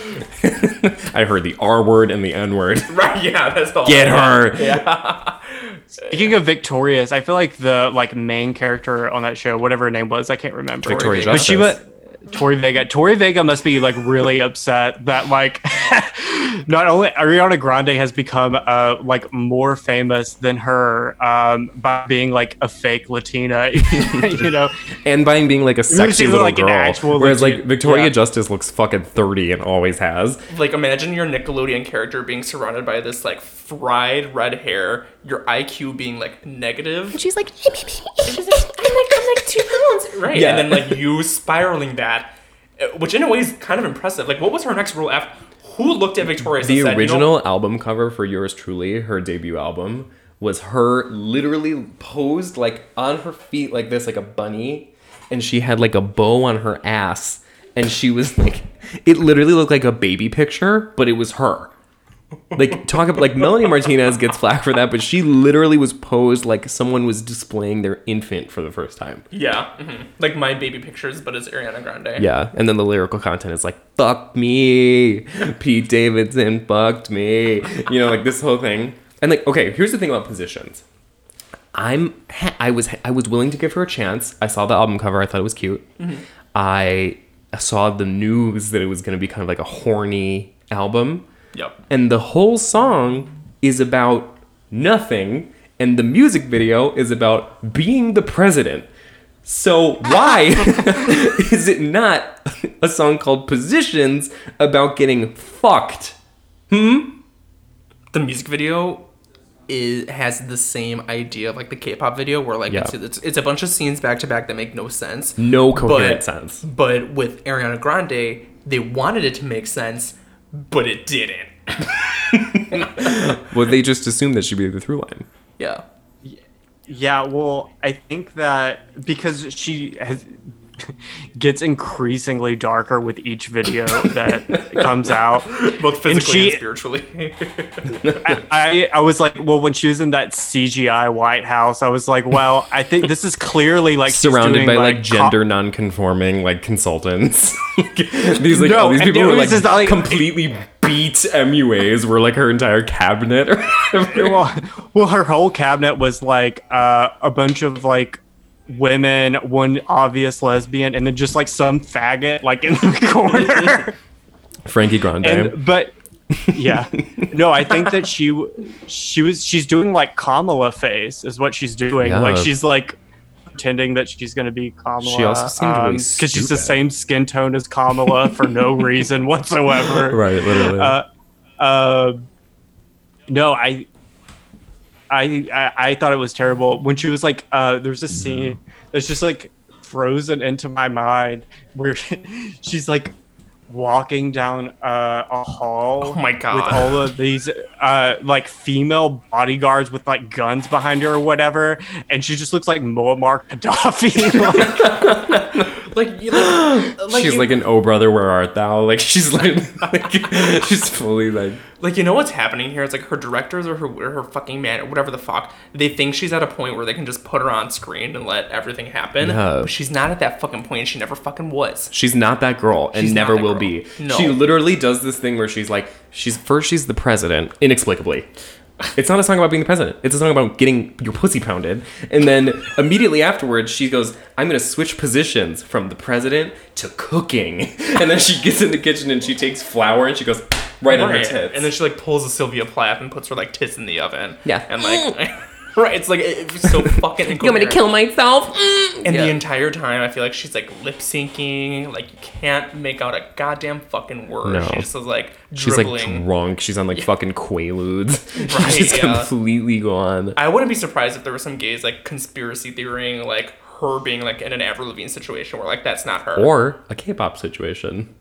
I heard the R word and the N word. right, yeah, that's all. Get her. Yeah. Speaking of Victorious, I feel like the like main character on that show, whatever her name was, I can't remember. Victoria but she Justice. was Tori Vega. Tori Vega must be like really upset that like [LAUGHS] not only Ariana Grande has become uh like more famous than her um by being like a fake Latina, [LAUGHS] you know. And by being like a sexy little like an girl. actual Whereas like Victoria yeah. Justice looks fucking 30 and always has. Like imagine your Nickelodeon character being surrounded by this like fried red hair, your IQ being like negative. And she's like, I'm like, I'm like two pounds. [LAUGHS] Right. Yeah. And then like you spiraling that, uh, which in a way is kind of impressive. Like what was her next role after? Who looked at Victoria's? The and said, original You know, album cover for Yours Truly, her debut album, was her literally posed like on her feet like this, like a bunny, and she had like a bow on her ass, and she was [LAUGHS] like, it literally looked like a baby picture, but it was her. Like talk about like Melanie Martinez gets flack for that, but she literally was posed like someone was displaying their infant for the first time. yeah, mhm. like my baby pictures, but it's Ariana Grande. Yeah, and then the lyrical content is like "fuck me," Pete Davidson fucked me, you know, like this whole thing. And like, okay, here's the thing about positions. I'm, I was, I was willing to give her a chance. I saw the album cover. I thought it was cute. I saw the news that it was going to be kind of like a horny album, Yep. and the whole song is about nothing, and the music video is about being the president. So why [LAUGHS] is it not a song called Positions about getting fucked? Hmm? The music video is has the same idea of like the K-pop video where like Yeah. it's, it's it's a bunch of scenes back to back that make no sense. No coherent But- sense. But with Ariana Grande, they wanted it to make sense, but it didn't. Well, they just assumed that she'd be the through line. Yeah. Yeah, well, I think that because she has [LAUGHS] gets increasingly darker with each video that comes out. [LAUGHS] Both physically and, she- spiritually. [LAUGHS] I, I I was like, well, when she was in that CGI White House, I was like, well, I think this is clearly like Surrounded doing, by like, co- gender non-conforming like consultants. these like No, all these and people it who are was like, just, like- completely beat MUAs were like her entire cabinet or well, well, her whole cabinet was like uh, a bunch of like women, one obvious lesbian, and then just like some faggot like in the [LAUGHS] corner. Frankie Grande. and but yeah, no, I think that she she was she's doing like Kamala face is what she's doing. Yeah. Like she's like pretending that she's gonna be Kamala. She also seemed really because she's the same skin tone as Kamala for no [LAUGHS] reason whatsoever. right, literally. Uh, uh, no, I, I, I, I thought it was terrible when she was like, uh, there's a scene that's just like frozen into my mind where [LAUGHS] she's like walking down uh, a hall. Oh my God. With all of these uh, like female bodyguards with like guns behind her or whatever, and she just looks like Muammar Gaddafi. [LAUGHS] Like, [LAUGHS] like, you- like, [GASPS] like she's you, like an oh brother where art thou like she's like, [LAUGHS] like she's fully like like you know what's happening here? It's like her directors or her or her fucking man or whatever the fuck. They think she's at a point where they can just put her on screen and let everything happen. Yeah. But she's not at that fucking point. and She never fucking was. she's not that girl and She's never will girl. be No. she literally does this thing where she's like she's first she's the president inexplicably it's not a song about being the president it's a song about getting your pussy pounded and then immediately afterwards she goes i'm gonna switch positions from the president to cooking [LAUGHS] and then she gets in the kitchen and she takes flour and she goes right on her Right. tits And then she like pulls a Sylvia Plath and puts her like tits in the oven. Yeah. And like [LAUGHS] [LAUGHS] Right, it's like it's so [LAUGHS] fucking you want me to kill myself mm. And Yeah. the entire time, I feel like she's like lip syncing. Like you can't make out a goddamn fucking word. No. She just is like She's like drunk. She's on like fucking Quaaludes. [LAUGHS] Right, She's yeah. completely gone. I wouldn't be surprised if there were some gays like conspiracy theorying like her being like in an Avril Lavigne situation where like that's not her. Or a K-pop situation.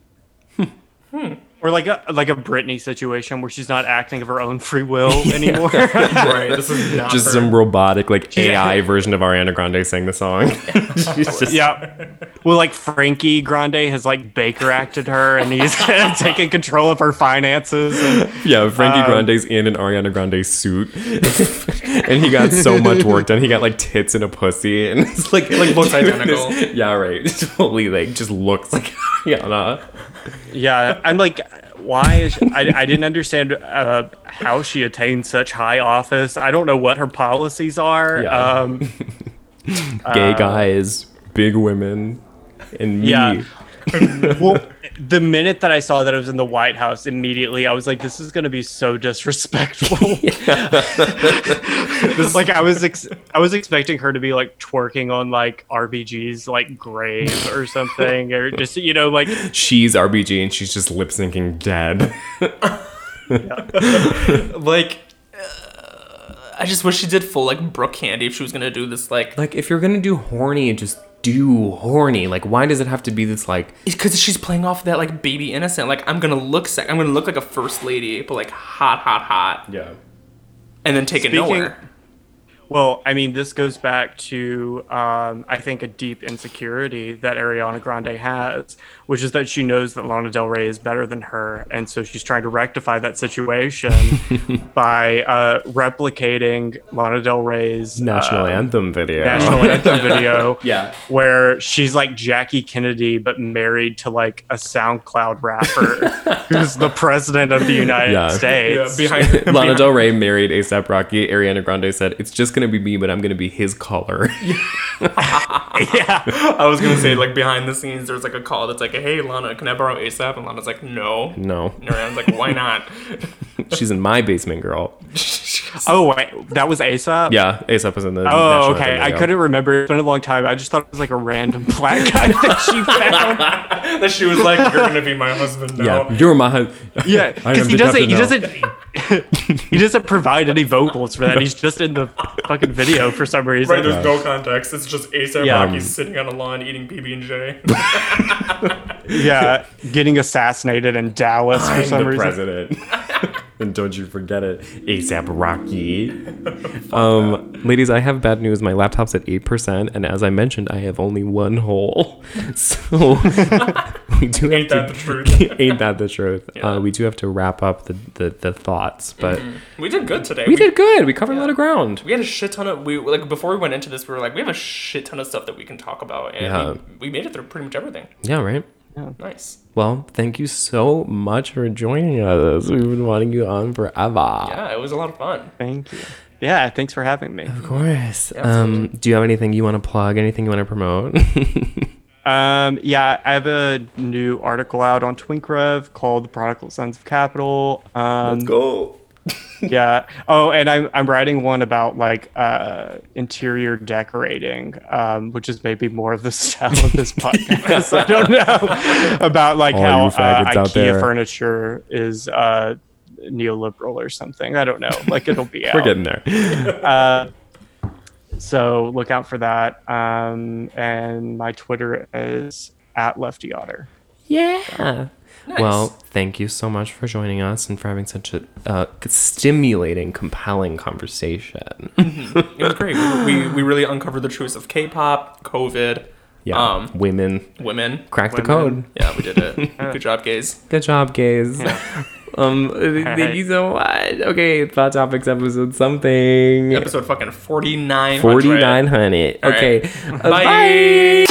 Hmm. Or like a like a Britney situation where she's not acting of her own free will [LAUGHS] anymore. [LAUGHS] right, this is not Just her. some robotic like AI version of Ariana Grande sang the song. [LAUGHS] She's just- yeah. Well, like Frankie Grande has like Baker acted her, and he's taking control of her finances. And, Yeah, Frankie Um, Grande's in an Ariana Grande suit, and he got so much work done. He got like tits and a pussy, and it's like Like, looks identical. this- Yeah, right. Totally, like just looks like Ariana. Yeah, I'm like, why is I? I didn't understand uh, how she attained such high office. I don't know what her policies are. Yeah. Um, Gay guys, big women, and me. Yeah. well, the minute that I saw that it was in the White House, immediately I was like, "This is going to be so disrespectful." [LAUGHS] [LAUGHS] This- like I was, ex- I was expecting her to be like twerking on like RBG's like grave or something, or just you know like She's RBG, and she's just lip syncing dead. [LAUGHS] like I just wish she did full like Brooke Candy if she was gonna do this like like, if you're gonna do horny, just do horny. Like, why does it have to be this like? because she's playing off that like baby innocent like I'm gonna look sec- I'm gonna look like a first lady but like hot hot hot Yeah. and then take it nowhere. Well, I mean, this goes back to um, I think a deep insecurity that Ariana Grande has, which is that she knows that Lana Del Rey is better than her, and so she's trying to rectify that situation [LAUGHS] by uh, replicating Lana Del Rey's National uh, anthem video. national [LAUGHS] anthem video. [LAUGHS] Yeah. where she's like Jackie Kennedy, but married to like a SoundCloud rapper who's the president of the United Yeah. States. behind Lana Del Rey married ASAP Rocky. Ariana Grande said, "It's just gonna be me, but I'm gonna be his color." [LAUGHS] [LAUGHS] yeah. I was gonna say like behind the scenes there's like a call that's like hey Lana can I borrow ASAP and Lana's like no no, and Ariana's like why [LAUGHS] not she's in my basement, girl. Oh wait, that was ASAP. Yeah, ASAP was in the. Oh, national okay. anthem I couldn't remember. It's been a long time. I just thought it was like a random black guy that she found. that she was like you're gonna be my husband now Yeah, you're my. hus- Yeah, because he doesn't. He captain doesn't. he doesn't provide any vocals for that. He's just in the fucking video for some [LAUGHS] reason. Right, there's no context. It's just ASAP Yeah. Rocky sitting on a lawn eating PB and J. [LAUGHS] yeah, getting assassinated in Dallas for I'm some the reason. president. [LAUGHS] and don't you forget it, ASAP Rocky. um, ladies, I have bad news. My laptop's at eight percent, and as I mentioned, I have only one hole. So [LAUGHS] we do Ain't have that to. the [LAUGHS] truth? ain't that the truth? Yeah. Uh, we do have to wrap up the the, the thoughts, but we did good today. we did good. We covered a lot of ground. We had a shit ton of we like before we went into this. We were like, we have a shit ton of stuff that we can talk about, and Yeah. we, we made it through pretty much everything. Yeah, right. Yeah. Nice. Well, thank you so much for joining us. We've been wanting you on forever. Yeah, it was a lot of fun. Thank you. Yeah, thanks for having me. Of course. Um, do you have anything you want to plug? Anything you want to promote? [LAUGHS] Um, yeah, I have a new article out on Twinkrev called "The Prodigal Sons of Capital." Um, go. [LAUGHS] yeah. Oh, and I'm I'm writing one about like uh, interior decorating, um, which is maybe more of the [LAUGHS] style of this podcast. I don't know [LAUGHS] about like All how uh, IKEA there. furniture is uh, neoliberal or something. I don't know. Like it'll be. We're getting there. So look out for that. Um, and my Twitter is at Lefty Otter. Yeah. Well, thank you so much for joining us and for having such a uh, stimulating, compelling conversation. It was great. We, we, we really uncovered the truths of K-pop, COVID, Yeah. um, Women. women. Crack the code. Yeah, we did it. [LAUGHS] Good job, gays. Good job, gays. [LAUGHS] Um, [LAUGHS] thank you so much. Okay, Thought Topics episode something. Episode fucking 49. 4900. Okay. Uh, Bye. bye.